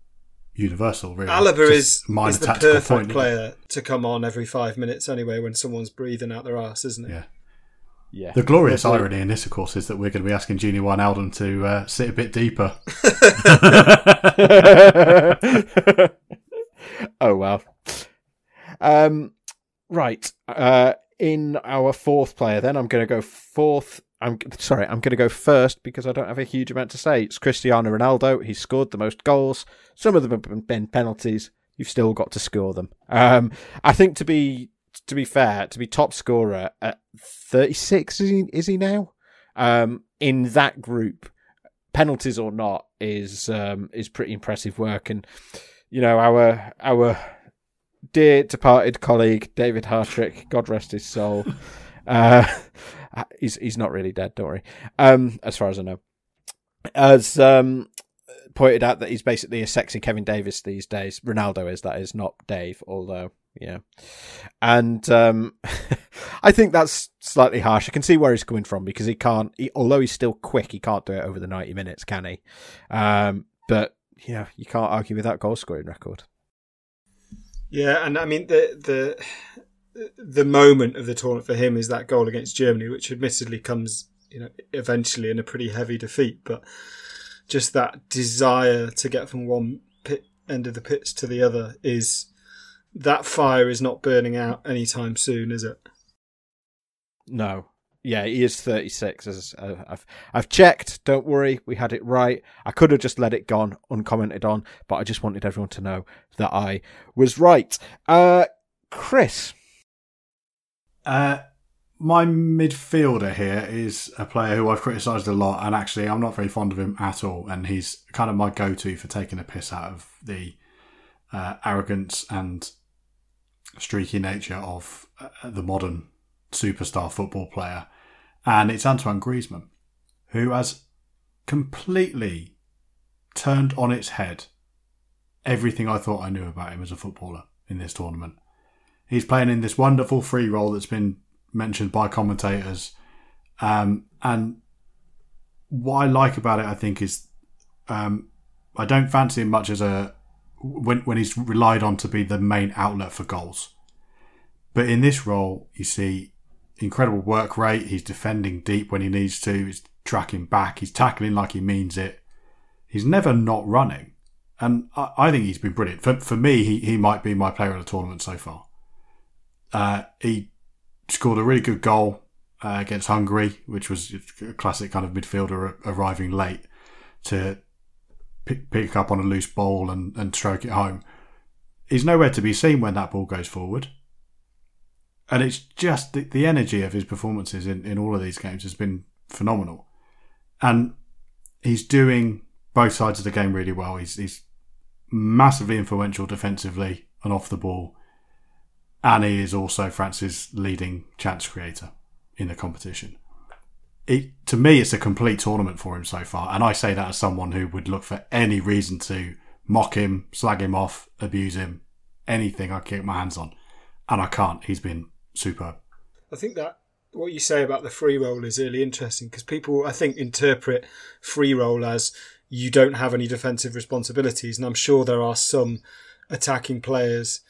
universal. Really, Alaba is, is the perfect point, player to come on every five minutes anyway when someone's breathing out their ass, isn't it? Yeah. Yeah. The glorious irony in this, of course, is that we're going to be asking Gini Wijnaldum to uh, sit a bit deeper. oh well. Um, right. Uh, in our fourth player, then I'm going to go fourth. I'm sorry, I'm going to go first because I don't have a huge amount to say. It's Cristiano Ronaldo. He's scored the most goals. Some of them have been penalties. You've still got to score them. Um, I think to be to be fair, to be top scorer at 36 is he, is he now? Um, in that group, penalties or not, is um, is pretty impressive work. And you know our our dear departed colleague David Hartrick, God rest his soul. Uh, he's he's not really dead, don't worry. Um, as far as I know, as um, pointed out that he's basically a sexy Kevin Davies these days. Ronaldo is that is not Dave, although yeah. And um, I think that's slightly harsh. I can see where he's coming from because he can't. He, although he's still quick, he can't do it over the ninety minutes, can he? Um, but yeah, you can't argue with that goal scoring record. Yeah, and I mean the the the moment of the tournament for him is that goal against Germany, which admittedly comes you know eventually in a pretty heavy defeat, but just that desire to get from one pit end of the pitch to the other is that fire is not burning out anytime soon, is it? No, yeah, he is 36. As I've I've checked. Don't worry, we had it right. I could have just let it gone uncommented on, but I just wanted everyone to know that I was right. Uh, Chris. Uh, my midfielder here is a player who I've criticised a lot, and actually I'm not very fond of him at all. And he's kind of my go-to for taking a piss out of the uh, arrogance and streaky nature of uh, the modern superstar football player, and it's Antoine Griezmann, who has completely turned on its head everything I thought I knew about him as a footballer in this tournament. He's playing in this wonderful free role that's been mentioned by commentators, um, and what I like about it, I think, is Um, I don't fancy him much as a when when he's relied on to be the main outlet for goals. But in this role, you see incredible work rate. He's defending deep when he needs to. He's tracking back. He's tackling like he means it. He's never not running, and I, I think he's been brilliant. For for me, he he might be my player of the tournament so far. Uh, he scored a really good goal uh, against Hungary, which was a classic kind of midfielder arriving late to pick, pick up on a loose ball and, and stroke it home. He's nowhere to be seen when that ball goes forward. And it's just the, the energy of his performances in, in all of these games has been phenomenal. And he's doing both sides of the game really well. He's, he's massively influential defensively and off the ball. And he is also France's leading chance creator in the competition. It, to me, it's a complete tournament for him so far. And I say that as someone who would look for any reason to mock him, slag him off, abuse him, anything I can get my hands on. And I can't. He's been superb. I think that what you say about the free role is really interesting because people, I think, interpret free role as you don't have any defensive responsibilities. And I'm sure there are some attacking players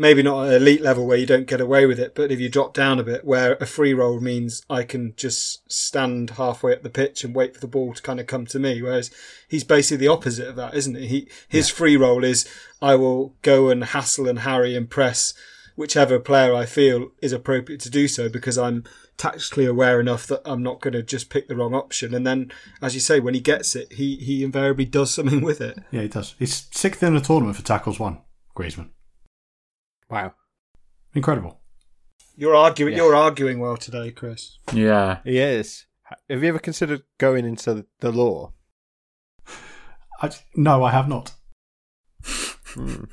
maybe not at elite level where you don't get away with it, but if you drop down a bit, where a free role means I can just stand halfway up the pitch and wait for the ball to kind of come to me. Whereas he's basically the opposite of that, isn't he? he his yeah. free role is I will go and hassle and harry and press whichever player I feel is appropriate to do so because I'm tactically aware enough that I'm not going to just pick the wrong option. And then, as you say, when he gets it, he, he invariably does something with it. Yeah, he does. He's sixth in the tournament for tackles won, Griezmann. Wow. Incredible. You're arguing. Yeah. You're arguing well today, Chris. Yeah, he is. Have you ever considered going into the law? I, no, I have not. hmm.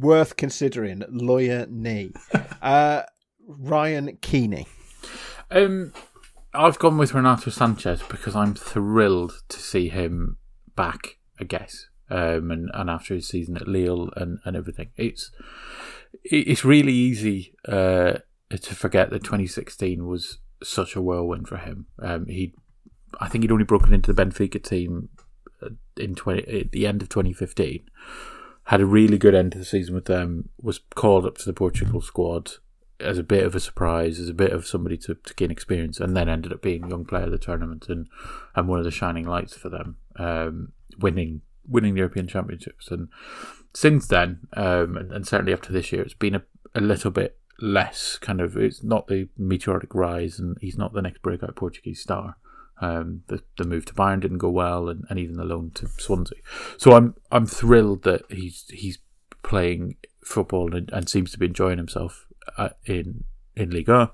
Worth considering, lawyer knee. uh, Ryan Keeney. Um, I've gone with Renato Sanches because I'm thrilled to see him back. I guess, um, and and after his season at Lille and and everything, it's it's really easy uh, to forget that 2016 was such a whirlwind for him. Um, he, I think he'd only broken into the Benfica team uh, in 20, at the end of 2015. Had a really good end to the season with them. Was called up to the Portugal squad as a bit of a surprise, as a bit of somebody to, to gain experience, and then ended up being young player of the tournament and, and one of the shining lights for them, um, winning winning the European Championships and since then, um, and, and, certainly up to this year, it's been a, a little bit less kind of. It's not the meteoric rise, and he's not the next breakout Portuguese star. Um, the the move to Bayern didn't go well, and, and even the loan to Swansea. So I'm I'm thrilled that he's he's playing football and, and seems to be enjoying himself uh, in in Liga,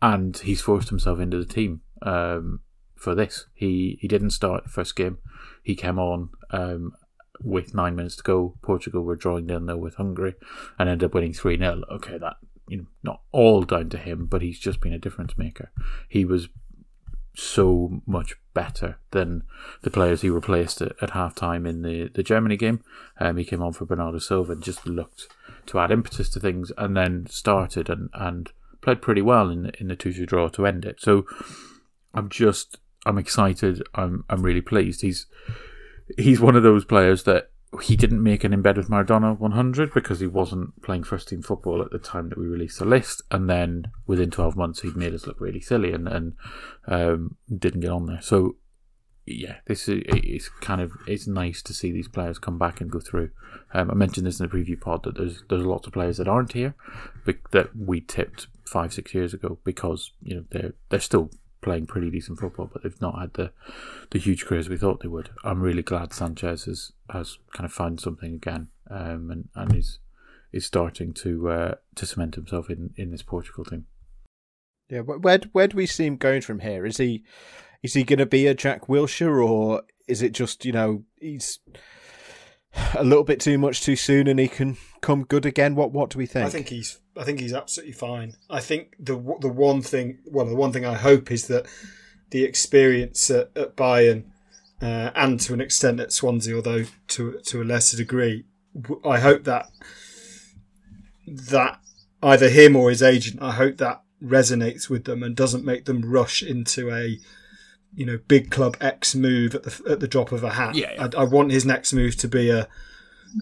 and he's forced himself into the team um, for this. He he didn't start first game. He came on um, with nine minutes to go, Portugal were drawing down there with Hungary and ended up winning 3 0. Okay, that, you know, not all down to him, but he's just been a difference maker. He was so much better than the players he replaced at, at half time in the, the Germany game. Um, he came on for Bernardo Silva and just looked to add impetus to things and then started and, and played pretty well in the, in the 2 2 draw to end it. So I'm just, I'm excited. I'm, I'm really pleased. He's, he's one of those players that he didn't make an embed with Maradona 100 because he wasn't playing first team football at the time that we released the list, and then within 12 months he'd made us look really silly and and um, didn't get on there. So yeah, this is it's kind of it's nice to see these players come back and go through. Um, I mentioned this in the preview pod that there's there's lots of players that aren't here, that we tipped five six years ago because you know they're they're still playing pretty decent football, but they've not had the the huge careers we thought they would. I'm really glad Sanches has has kind of found something again, um, and and is is starting to uh, to cement himself in in this Portugal team. Yeah, where where do we see him going from here? Is he is he going to be a Jack Wilshere, or is it just you know he's a little bit too much too soon and he can come good again? What what do we think? I think he's I think he's absolutely fine. I think the the one thing, well, the one thing I hope is that the experience at, at Bayern uh, and to an extent at Swansea, although to to a lesser degree, I hope that that either him or his agent, I hope that resonates with them and doesn't make them rush into a you know, big club X move at the at the drop of a hat. Yeah, yeah. I, I want his next move to be a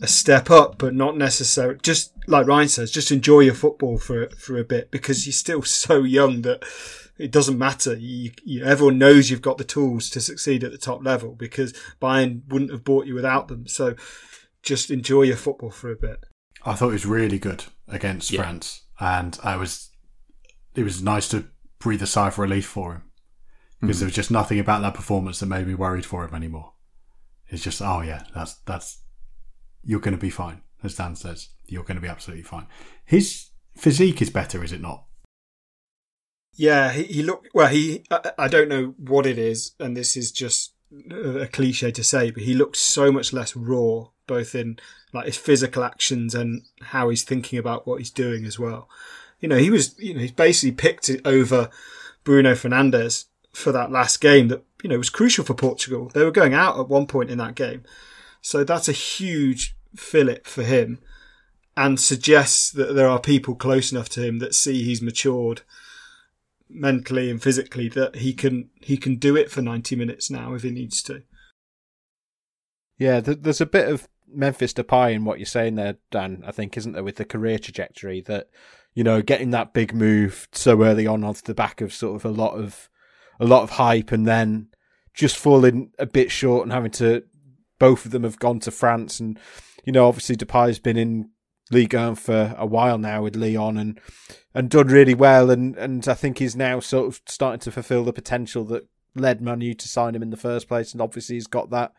a step up, but not necessarily. Just like Ryan says, just enjoy your football for for a bit because you're still so young that it doesn't matter. You, you, everyone knows you've got the tools to succeed at the top level because Bayern wouldn't have bought you without them. So just enjoy your football for a bit. I thought it was really good against Yeah. France, and I was. It was nice to breathe a sigh of relief for him because mm. there was just nothing about that performance that made me worried for him anymore. It's just, oh yeah, that's that's you're going to be fine, as Dan says. You're going to be absolutely fine. His physique is better, is it not? Yeah, he, he looked well. He I, I don't know what it is, and this is just a cliche to say, but he looked so much less raw, both in like his physical actions and how he's thinking about what he's doing as well. You know, he was you know he's basically picked it over Bruno Fernandes for that last game that you know was crucial for Portugal. They were going out at one point in that game, so that's a huge fillip for him, and suggests that there are people close enough to him that see he's matured mentally and physically that he can he can do it for 90 minutes now if he needs to. Yeah, there's a bit of Memphis Depay in what you're saying there, Dan. I think, isn't there, with the career trajectory that you know getting that big move so early on off the back of sort of a lot of a lot of hype, and then just falling a bit short and having to. Both of them have gone to France, and you know, obviously Depay's been in Ligue 1 for a while now with Lyon and and done really well, and and I think he's now sort of starting to fulfil the potential that led Manu to sign him in the first place, and obviously he's got that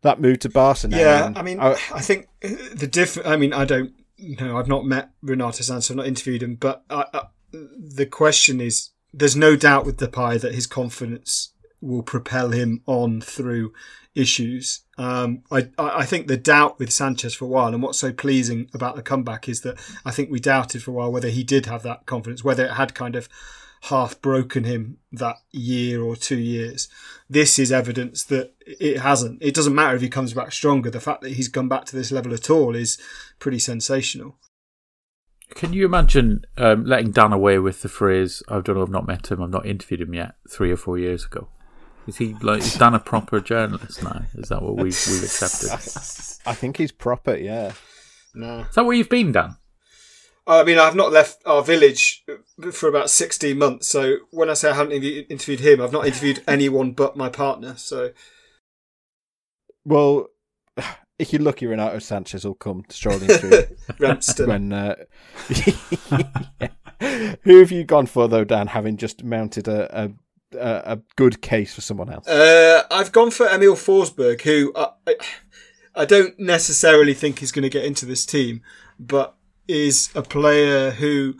that move to Barca now. Yeah, I mean, I- I think the diff. I mean, I don't know. I've not met Renato Santos. I've not interviewed him, but I, I, the question is: there's no doubt with Depay that his confidence will propel him on through issues. Um, I, I think the doubt with Sanches for a while, and what's so pleasing about the comeback is that I think we doubted for a while whether he did have that confidence, whether it had kind of half broken him that year or two years. This is evidence that it hasn't. It doesn't matter if he comes back stronger. The fact that he's come back to this level at all is pretty sensational. Can you imagine um, letting Dan away with the phrase "I don't know, I've not met him, I've not interviewed him yet" three or four years ago? Is he like is Dan a proper journalist now? Is that what we've we've accepted? I think he's proper. Yeah, No. Is that where you've been, Dan? I mean, I've not left our village for about 16 months. So when I say I haven't interview- interviewed him, I've not interviewed anyone but my partner. So well, if you're lucky, Renato Sanches will come strolling through Ramsden. when. Uh, Who have you gone for though, Dan? Having just mounted a a, a good case for someone else. Uh, I've gone for Emil Forsberg, who I, I, I don't necessarily think is going to get into this team, but is a player who.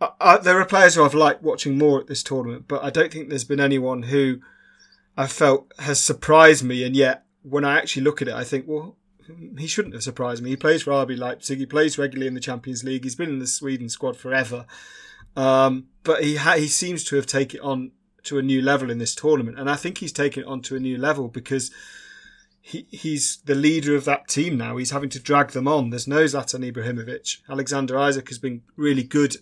I, I, there are players who I've liked watching more at this tournament, but I don't think there's been anyone who I felt has surprised me, and yet when I actually look at it, I think, well, he shouldn't have surprised me. He plays for RB Leipzig. He plays regularly in the Champions League. He's been in the Sweden squad forever. Um, but he ha- he seems to have taken it on to a new level in this tournament, and I think he's taken it on to a new level because he he's the leader of that team now. He's having to drag them on. There's no Zlatan Ibrahimovic. Alexander Isak has been really good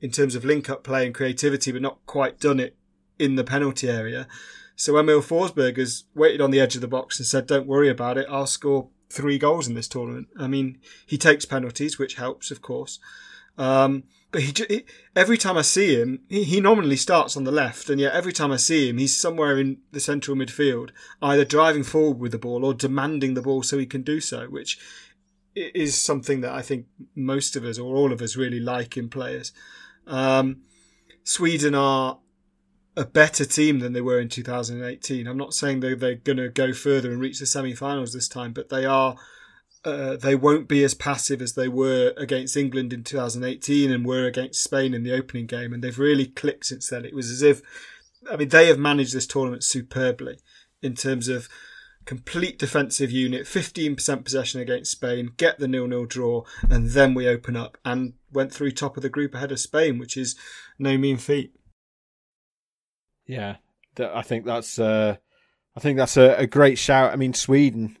in terms of link up play and creativity, but not quite done it in the penalty area. So Emil Forsberg has waited on the edge of the box and said, "Don't worry about it. I'll score three goals in this tournament." I mean, he takes penalties, which helps, of course. Um, but he, he every time I see him, he, he nominally starts on the left, and yet every time I see him, he's somewhere in the central midfield, either driving forward with the ball or demanding the ball so he can do so, which is something that I think most of us or all of us really like in players. Um, Sweden are a better team than they were in 2018. I'm not saying they're, they're going to go further and reach the semi-finals this time, but they are. Uh, they won't be as passive as they were against England in 2018 and were against Spain in the opening game, and they've really clicked since then. It was as if, I mean, they have managed this tournament superbly in terms of complete defensive unit, 15% possession against Spain, get the nil-nil draw, and then we open up and went through top of the group ahead of Spain, which is no mean feat. Yeah, I think that's uh, I think that's a, a great shout. I mean, Sweden,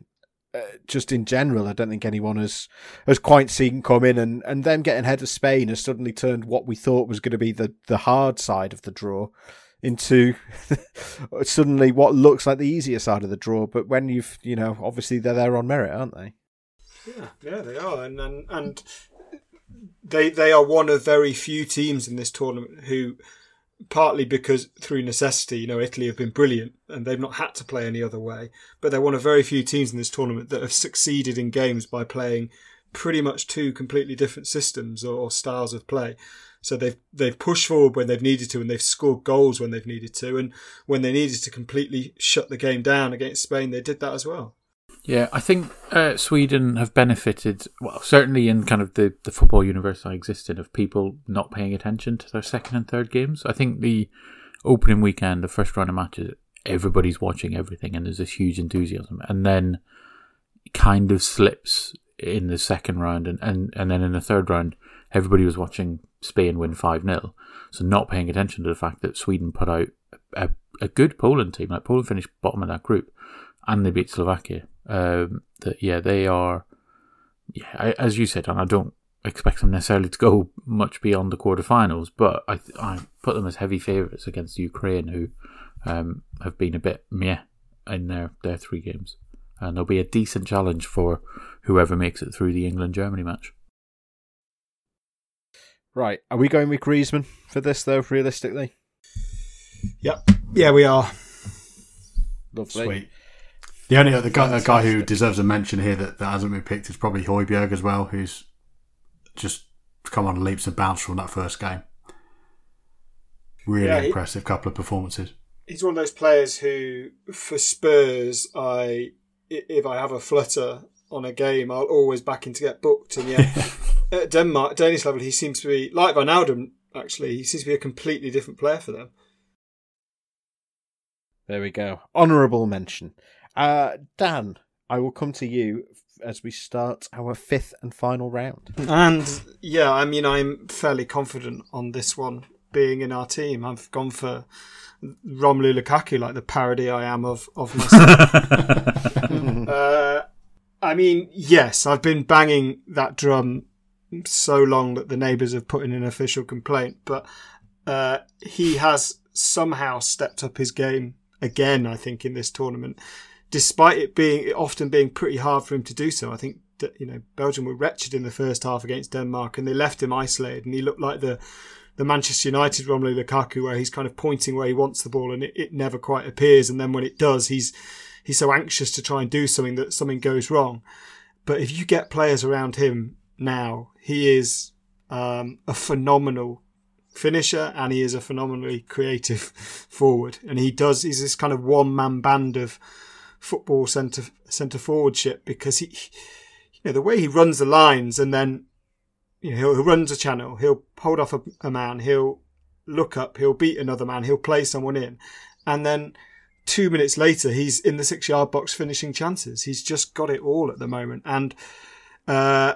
uh, just in general, I don't think anyone has has quite seen come in, and and them getting ahead of Spain has suddenly turned what we thought was going to be the the hard side of the draw into suddenly what looks like the easier side of the draw. But when you've, you know, obviously they're there on merit, aren't they? Yeah, yeah, they are, and and, and they they are one of very few teams in this tournament who, partly because through necessity, you know, Italy have been brilliant and they've not had to play any other way. But they're one of very few teams in this tournament that have succeeded in games by playing pretty much two completely different systems or, styles of play. So they've they've pushed forward when they've needed to, and they've scored goals when they've needed to, and when they needed to completely shut the game down against Spain, they did that as well. Yeah, I think uh, Sweden have benefited, well, certainly in kind of the, the football universe I exist in, of people not paying attention to their second and third games. I think the opening weekend, the first round of matches, everybody's watching everything and there's this huge enthusiasm. And then kind of slips in the second round. And, and, and then in the third round, everybody was watching Spain win 5 0. So not paying attention to the fact that Sweden put out a, a good Poland team. Like Poland finished bottom of that group and they beat Slovakia um, that yeah, they are. Yeah, as you said, and I don't expect them necessarily to go much beyond the quarterfinals, but I I put them as heavy favourites against Ukraine, who um, have been a bit meh in their, their three games, and there'll be a decent challenge for whoever makes it through the England Germany match. Right, are we going with Griezmann for this though? Realistically, yep, yeah, we are. Lovely. Sweet. The only other guy, guy who deserves a mention here that, that hasn't been picked is probably Højbjerg as well, who's just come on leaps and bounds from that first game. Really yeah, impressive he, couple of performances. He's one of those players who, for Spurs, I if I have a flutter on a game, I'll always back him to get booked. And yeah, at Denmark, Danish level, he seems to be like Wijnaldum. Actually, he seems to be a completely different player for them. There we go. Honourable mention. Uh, Dan, I will come to you as we start our fifth and final round. And yeah, I mean, I'm fairly confident on this one being in our team. I've gone for Romelu Lukaku, like the parody I am of of myself. uh, I mean, yes, I've been banging that drum so long that the neighbours have put in an official complaint, but uh, he has somehow stepped up his game again. I think in this tournament despite it being often being pretty hard for him to do so. I think that, you know Belgium were wretched in the first half against Denmark, and they left him isolated, and he looked like the the Manchester United Romelu Lukaku, where he's kind of pointing where he wants the ball, and it, it never quite appears, and then when it does, he's he's so anxious to try and do something that something goes wrong. But if you get players around him now, he is um, a phenomenal finisher and he is a phenomenally creative forward. And he does, he's this kind of one man band of football centre centre forwardship because he, you know, the way he runs the lines and then you know he'll, he'll runs a channel, he'll hold off a, a man, he'll look up, he'll beat another man, he'll play someone in, and then two minutes later he's in the six yard box finishing chances. He's just got it all at the moment, and uh,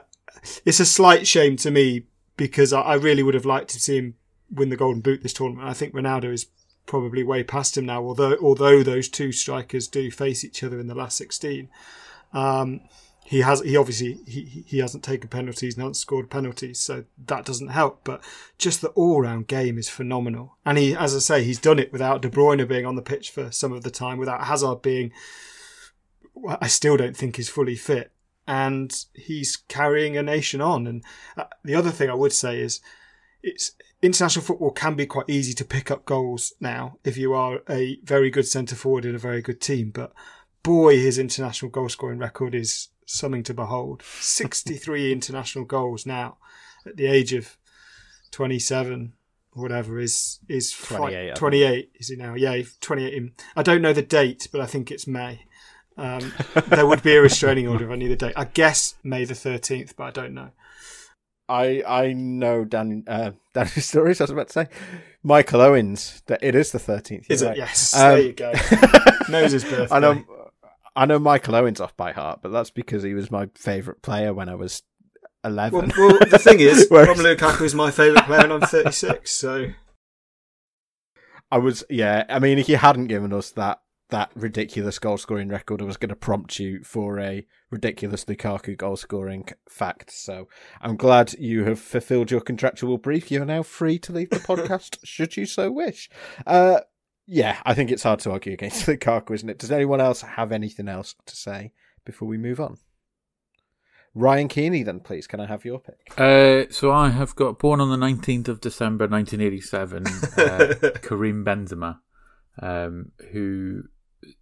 it's a slight shame to me because I, I really would have liked to see him win the Golden Boot this tournament. I think Ronaldo is probably way past him now. Although although those two strikers do face each other in the last sixteen, um, he has he obviously he he hasn't taken penalties and hasn't scored penalties, so that doesn't help. But just the all round game is phenomenal, and he, as I say, he's done it without De Bruyne being on the pitch for some of the time, without Hazard being. I still don't think is fully fit, and he's carrying a nation on. And uh, the other thing I would say is, it's international football can be quite easy to pick up goals now if you are a very good centre forward in a very good team. But boy, his international goal scoring record is something to behold. 63 international goals now at the age of 27 whatever is is 28, 28 is he now yeah 28 in, i don't know the date but i think it's may um, there would be a restraining order if i knew the date i guess may the 13th but i don't know I I know Dan uh, Danny's stories. I was about to say Michael Owen's. That it is the thirteenth. Is right. it? Yes. Um, there you go. Knows his birthday. I know. I know Michael Owen's off by heart, but that's because he was my favourite player when I was eleven. Well, well the thing is, Whereas... Romelu Lukaku is my favourite player, and I'm thirty six. So I was, yeah. I mean, if you hadn't given us that that ridiculous goal scoring record, I was going to prompt you for a ridiculous Lukaku goal scoring fact. So I'm glad you have fulfilled your contractual brief. You are now free to leave the podcast should you so wish. Uh, yeah, I think it's hard to argue against Lukaku, isn't it? Does anyone else have anything else to say before we move on? Ryan Keeney, then, please. Can I have your pick? Uh, so I have got born on the 19th of December 1987, uh, Karim Benzema, um, who,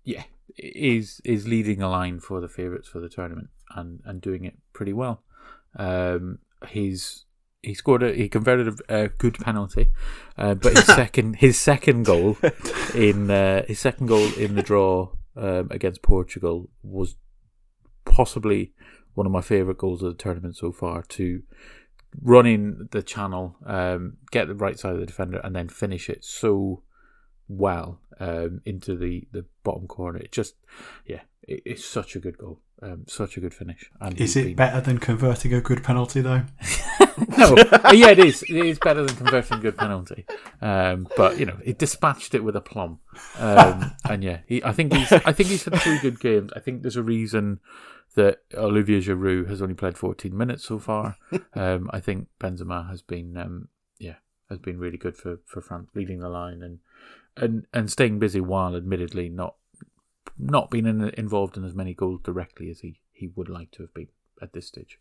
yeah, is is leading a line for the favourites for the tournament and, and doing it pretty well. Um, he's he scored a he converted a, a good penalty, uh, but his second his second goal in uh, his second goal in the draw um, against Portugal was possibly one of my favourite goals of the tournament so far. To run in the channel, um, get the right side of the defender, and then finish it so well um, into the, the bottom corner. It just yeah, it, it's such a good goal. Um, such a good finish. And Is it been- better than converting a good penalty though? no, Uh, yeah, it is. It is better than converting a good penalty. Um, but you know, he dispatched it with aplomb. Um, and yeah, he, I think he's. I think he's had three good games. I think there's a reason that Olivier Giroud has only played 14 minutes so far. Um, I think Benzema has been, um, yeah, has been really good for for France, leading the line and and and staying busy while, admittedly, not not being in, involved in as many goals directly as he he would like to have been at this stage.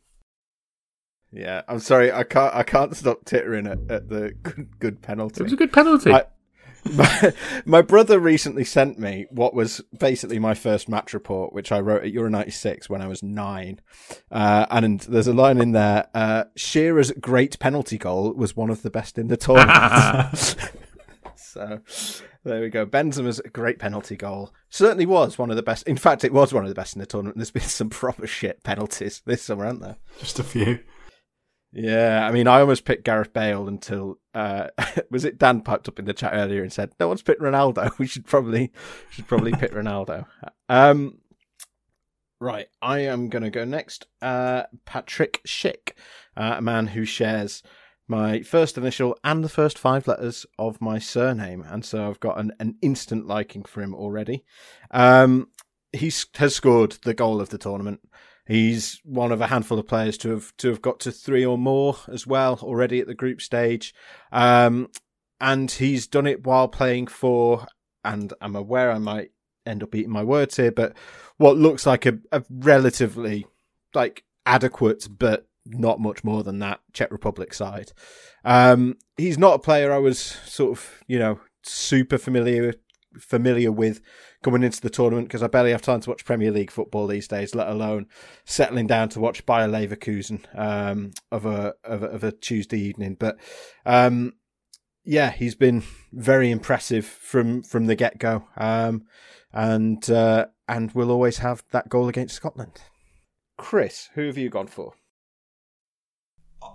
Yeah, I'm sorry, I can't. I can't stop tittering at, at the good, good penalty. It was a good penalty. I- my, my brother recently sent me what was basically my first match report, which I wrote at Euro 96 when I was nine. Uh, and there's a line in there uh, Shearer's great penalty goal was one of the best in the tournament. so there we go. Benzema's a great penalty goal certainly was one of the best. In fact, it was one of the best in the tournament. There's been some proper shit penalties this summer, haven't there? Just a few. Yeah, I mean, I almost picked Gareth Bale until uh, was it Dan piped up in the chat earlier and said, "No one's picked Ronaldo. We should probably should probably pick Ronaldo." Um, right, I am going to go next. Uh, Patrick Schick, uh, a man who shares my first initial and the first five letters of my surname, and so I've got an, an instant liking for him already. Um, he has scored the goal of the tournament. He's one of a handful of players to have to have got to three or more as well already at the group stage, um, and he's done it while playing for. And I'm aware I might end up eating my words here, but what looks like a, a relatively like adequate but not much more than that Czech Republic side. Um, he's not a player I was sort of you know super familiar familiar with coming into the tournament because I barely have time to watch Premier League football these days, let alone settling down to watch Bayer Leverkusen um, of a of a, of a Tuesday evening. But um, yeah, he's been very impressive from from the get go, um, and uh, and will always have that goal against Scotland. Chris, who have you gone for?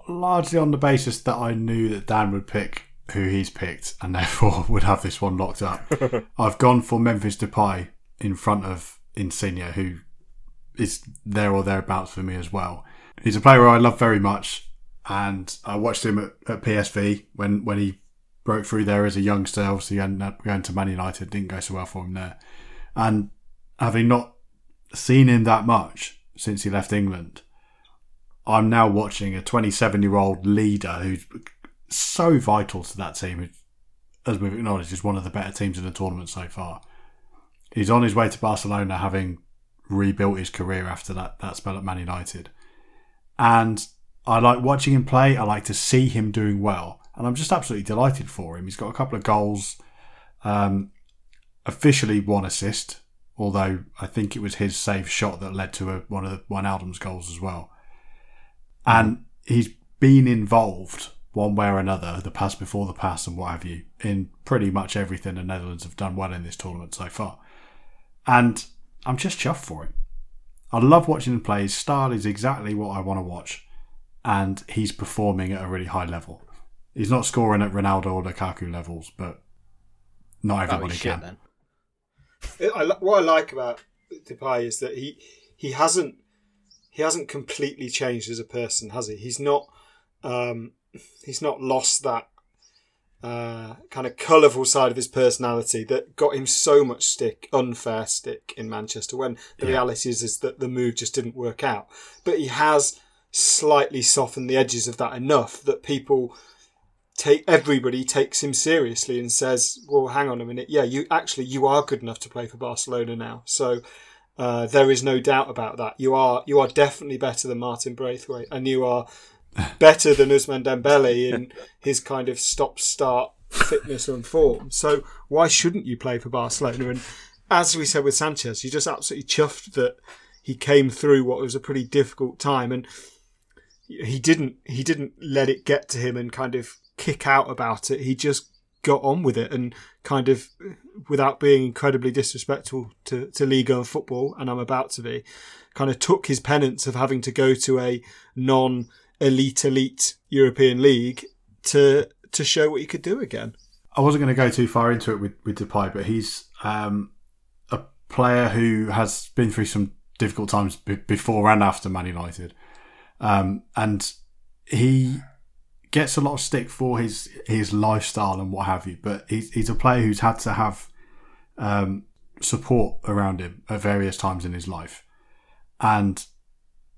Largely on the basis that I knew that Dan would pick who he's picked and therefore would have this one locked up. I've gone for Memphis Depay in front of Insigne, who is there or thereabouts for me as well. He's a player I love very much, and I watched him at, at PSV when, when he broke through there as a youngster. Obviously, ended up going to Man United, didn't go so well for him there. And having not seen him that much since he left England, I'm now watching a 27 year old leader who's so vital to that team. As we've acknowledged, is one of the better teams in the tournament so far. He's on his way to Barcelona, having rebuilt his career after that, that spell at Man United. And I like watching him play. I like to see him doing well. And I'm just absolutely delighted for him. He's got a couple of goals, um, officially one assist, although I think it was his saved shot that led to a, one of the, Wijnaldum's goals as well. And mm-hmm. he's been involved one way or another, the pass before the pass and what have you, in pretty much everything the Netherlands have done well in this tournament so far. And I'm just chuffed for him. I love watching him play. His style is exactly what I want to watch. And he's performing at a really high level. He's not scoring at Ronaldo or Lukaku levels, but not That'd everybody shit can. then. I, what I like about Depay is that he he hasn't he hasn't completely changed as a person, has he? He's not um, he's not lost that uh, kind of colourful side of his personality that got him so much stick, unfair stick in Manchester. When the Yeah. reality is is that the move just didn't work out, but he has slightly softened the edges of that enough that people take everybody takes him seriously and says, "Well, hang on a minute, yeah, you actually you are good enough to play for Barcelona now." So uh, there is no doubt about that. You are you are definitely better than Martin Braithwaite, and you are better than Ousmane Dembele in his kind of stop-start fitness and form. So why shouldn't you play for Barcelona? And as we said with Sanches, you're just absolutely chuffed that he came through what was a pretty difficult time and he didn't he didn't let it get to him and kind of kick out about it. He just got on with it and kind of without being incredibly disrespectful to, to Ligue 1 football, and I'm about to be, kind of took his penance of having to go to a non elite elite European league to to show what he could do again. I wasn't going to go too far into it with with Depay, but he's um, a player who has been through some difficult times b- before and after Man United, um, and he gets a lot of stick for his his lifestyle and what have you. But he's he's a player who's had to have um, support around him at various times in his life, and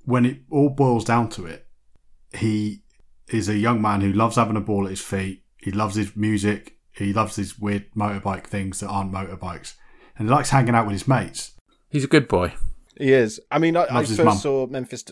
when it all boils down to it, he is a young man who loves having a ball at his feet. He loves his music. He loves his weird motorbike things that aren't motorbikes, and he likes hanging out with his mates. He's a good boy. He is. I mean, I, I first mum. saw Memphis.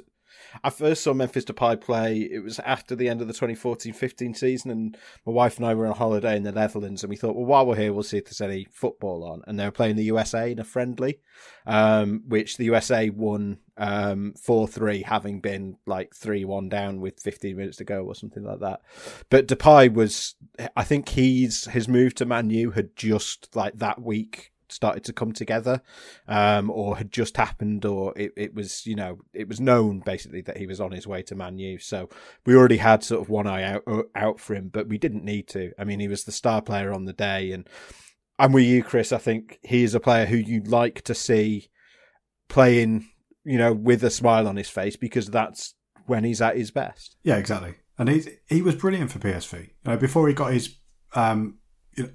I first saw Memphis Depay play. It was after the end of the 2014-15 season, and my wife and I were on holiday in the Netherlands, and we thought, well, while we're here, we'll see if there's any football on. And they were playing the USA in a friendly, um, which the USA won um, 4-3, having been like 3-1 down with 15 minutes to go or something like that. But Depay was, I think he's his move to Man U had just like that week started to come together um, or had just happened or it, it was you know it was known basically that he was on his way to Man U so we already had sort of one eye out out for him but we didn't need to I mean he was the star player on the day and I'm with you Chris I think he is a player who you'd like to see playing you know with a smile on his face because that's when he's at his best Yeah, exactly. And he he was brilliant for PSV. You know, before he got his um,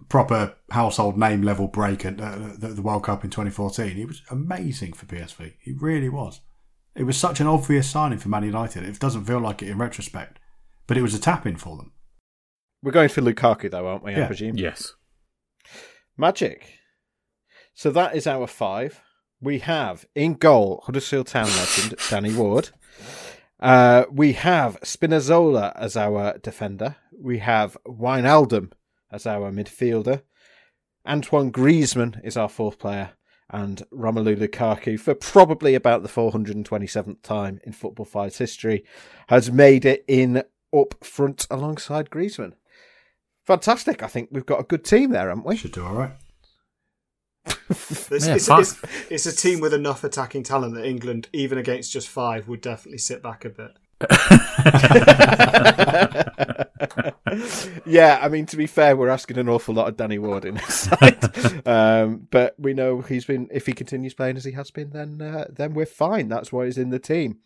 proper household name level break at uh, the, the World Cup in 2014, he was amazing for PSV. He really was. It was such an obvious signing for Man United. It doesn't feel like it in retrospect, but it was a tap in for them. we're going for Lukaku though aren't we I Yeah. presume Yes. Magic. So that is our five. We have in goal Huddersfield Town legend Danny Ward. Uh, we have Spinazzola as our defender. We have Wijnaldum as our midfielder. Antoine Griezmann is our fourth player. And Romelu Lukaku, for probably about the 427th time in Football 5's history, has made it in up front alongside Griezmann. Fantastic. I think we've got a good team there, haven't we? Should do all right. It's, Yeah, it's, it's, it's a team with enough attacking talent that England, even against just five, would definitely sit back a bit. yeah, I mean, to be fair, we're asking an awful lot of Danny Ward in his side, um, but we know he's been. If he continues playing as he has been, then uh, then we're fine. That's why he's in the team.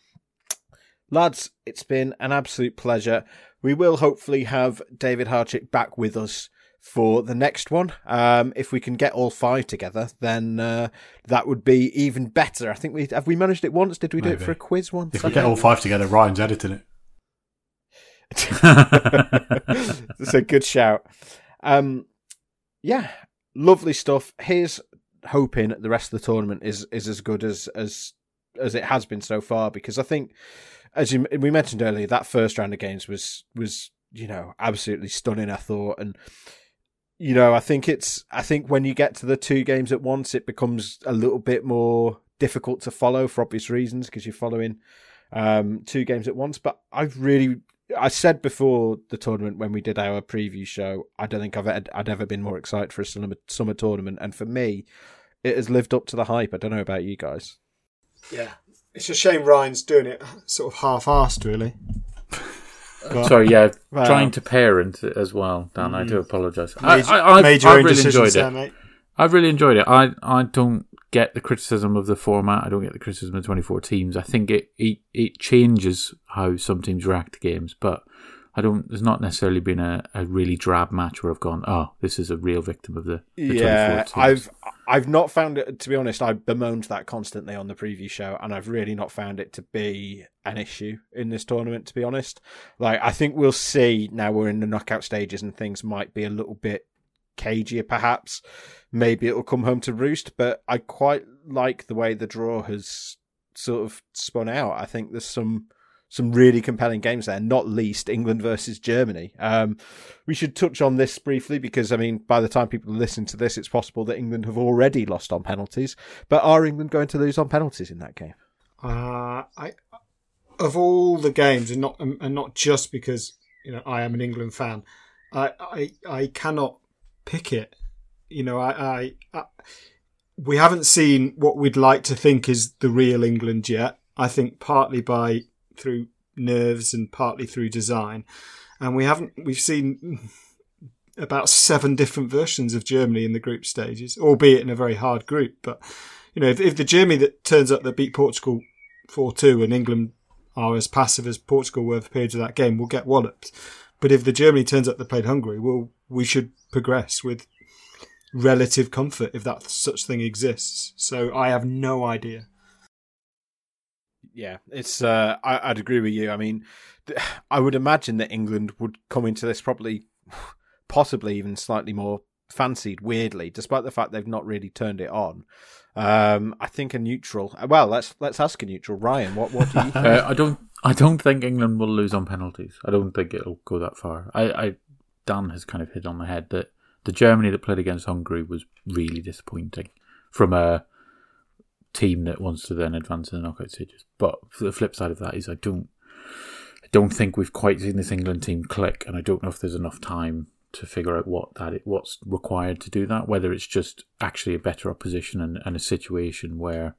Lads, it's been an absolute pleasure. We will hopefully have David Harchick back with us for the next one. Um, if we can get all five together, then uh, that would be even better. I think we have we managed it once. Did we do it for a quiz once? If we get all five together, Ryan's editing it. It's a good shout. Um, yeah, lovely stuff. Here's hoping the rest of the tournament is is as good as as as it has been so far because I think, as you, we mentioned earlier, that first round of games was was you know absolutely stunning. I thought and. You know, I think it's. I think when you get to the two games at once, it becomes a little bit more difficult to follow for obvious reasons because you're following um, two games at once. But I've really I said before the tournament when we did our preview show, I don't think I've I'd ever been more excited for a summer, summer tournament, and for me, it has lived up to the hype. I don't know about you guys. Yeah. It's a shame Ryan's doing it sort of half-assed, really. But- Sorry, yeah, Well- trying to parent as well, Dan. I do mm. apologise. I, I, I've, made your I've own really enjoyed there, it. mate. I've really enjoyed it. I, I don't get the criticism of the format. I don't get the criticism of 24 teams. I think it, it, it changes how some teams react to games, but I don't. There's not necessarily been a, a really drab match where I've gone, oh, this is a real victim of the, the 24 yeah. I've I've not found it to be honest. I bemoaned that constantly on the preview show, and I've really not found it to be an issue in this tournament. To be honest, like I think we'll see now we're in the knockout stages and things might be a little bit cagier, perhaps. Maybe it'll come home to roost, but I quite like the way the draw has sort of spun out. I think there's some some really compelling games there, not least England versus Germany. Um, we should touch on this briefly because, I mean, by the time people listen to this, it's possible that England have already lost on penalties. But are England going to lose on penalties in that game? Uh, I of all the games, and not and not just because you know I am an England fan, I I, I cannot pick it. You know, I, I, I we haven't seen what we'd like to think is the real England yet. I think partly by through nerves and partly through design. And we haven't we've seen about seven different versions of Germany in the group stages, albeit in a very hard group. But you know, if, if the Germany that turns up that beat Portugal four two and England are as passive as Portugal were for periods of that game, we'll get walloped. But if the Germany turns up that played Hungary, well, we should progress with relative comfort if that such thing exists. So I have no idea yeah, it's. Uh, I, would agree with you. I mean, I would imagine that England would come into this probably, possibly even slightly more fancied. Weirdly, despite the fact they've not really turned it on. Um, I think a neutral. Well, let's let's ask a neutral. Ryan, what what do you? Think? Uh, I don't. I don't think England will lose on penalties. I don't think it'll go that far. I, I Dan has kind of hit on the head that the Germany that played against Hungary was really disappointing from a team that wants to then advance in the knockout stages. But the flip side of that is I don't I don't think we've quite seen this England team click, and I don't know if there's enough time to figure out what that is, what's required to do that. Whether it's just actually a better opposition and, and a situation where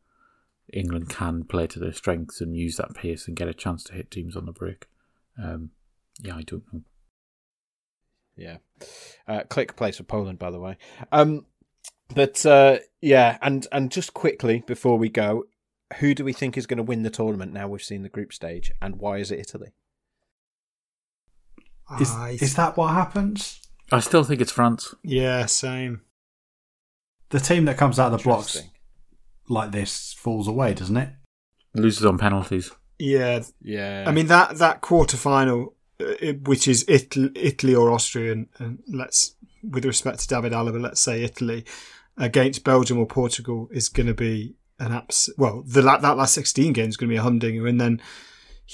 England can play to their strengths and use that pace and get a chance to hit teams on the break. Um, yeah, I don't know. Yeah. Uh, Klich plays for Poland, by the way. Um, but uh, yeah, and and just quickly before we go, who do we think is going to win the tournament? Now we've seen the group stage, and why is it Italy? Is, is that what happens? I still think it's France. Yeah, same. The team that comes out of the blocks like this falls away, doesn't it? Loses on penalties. Yeah, yeah. I mean that that quarter final, uh, which is Italy, Italy or Austria, and, and let's with respect to David Alaba, let's say Italy against Belgium or Portugal is going to be an abs. Well, the that last sixteen game is going to be a humdinger, and then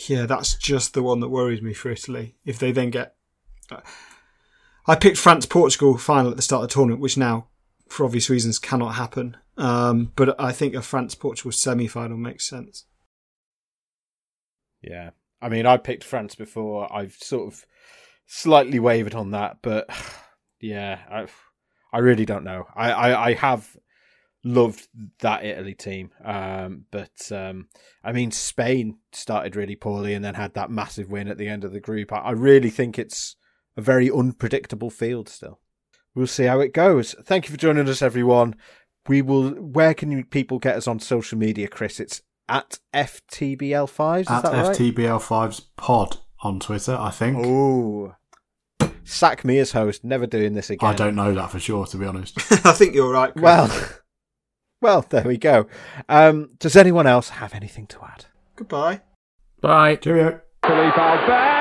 yeah, that's just the one that worries me for Italy. If they then get, uh, I picked France Portugal final at the start of the tournament, which now, for obvious reasons, cannot happen. Um, but I think a France Portugal semi final makes sense. Yeah, I mean, I picked France before. I've sort of slightly wavered on that, but yeah, I've I really don't know. I, I, I have loved that Italy team, um, but um, I mean Spain started really poorly and then had that massive win at the end of the group. I, I really think it's a very unpredictable field still. We'll see how it goes. Thank you for joining us, everyone. We will. Where can you, people get us on social media, Chris? It's at FTBL5s. At right? FTBL5s pod on Twitter, I think. Oh, sack me as host. Never doing this again. I don't know that for sure, to be honest. I think you're right. Chris. Well, well, there we go. Um, does anyone else have anything to add? Goodbye. Bye. Cheerio. Philippe Albert.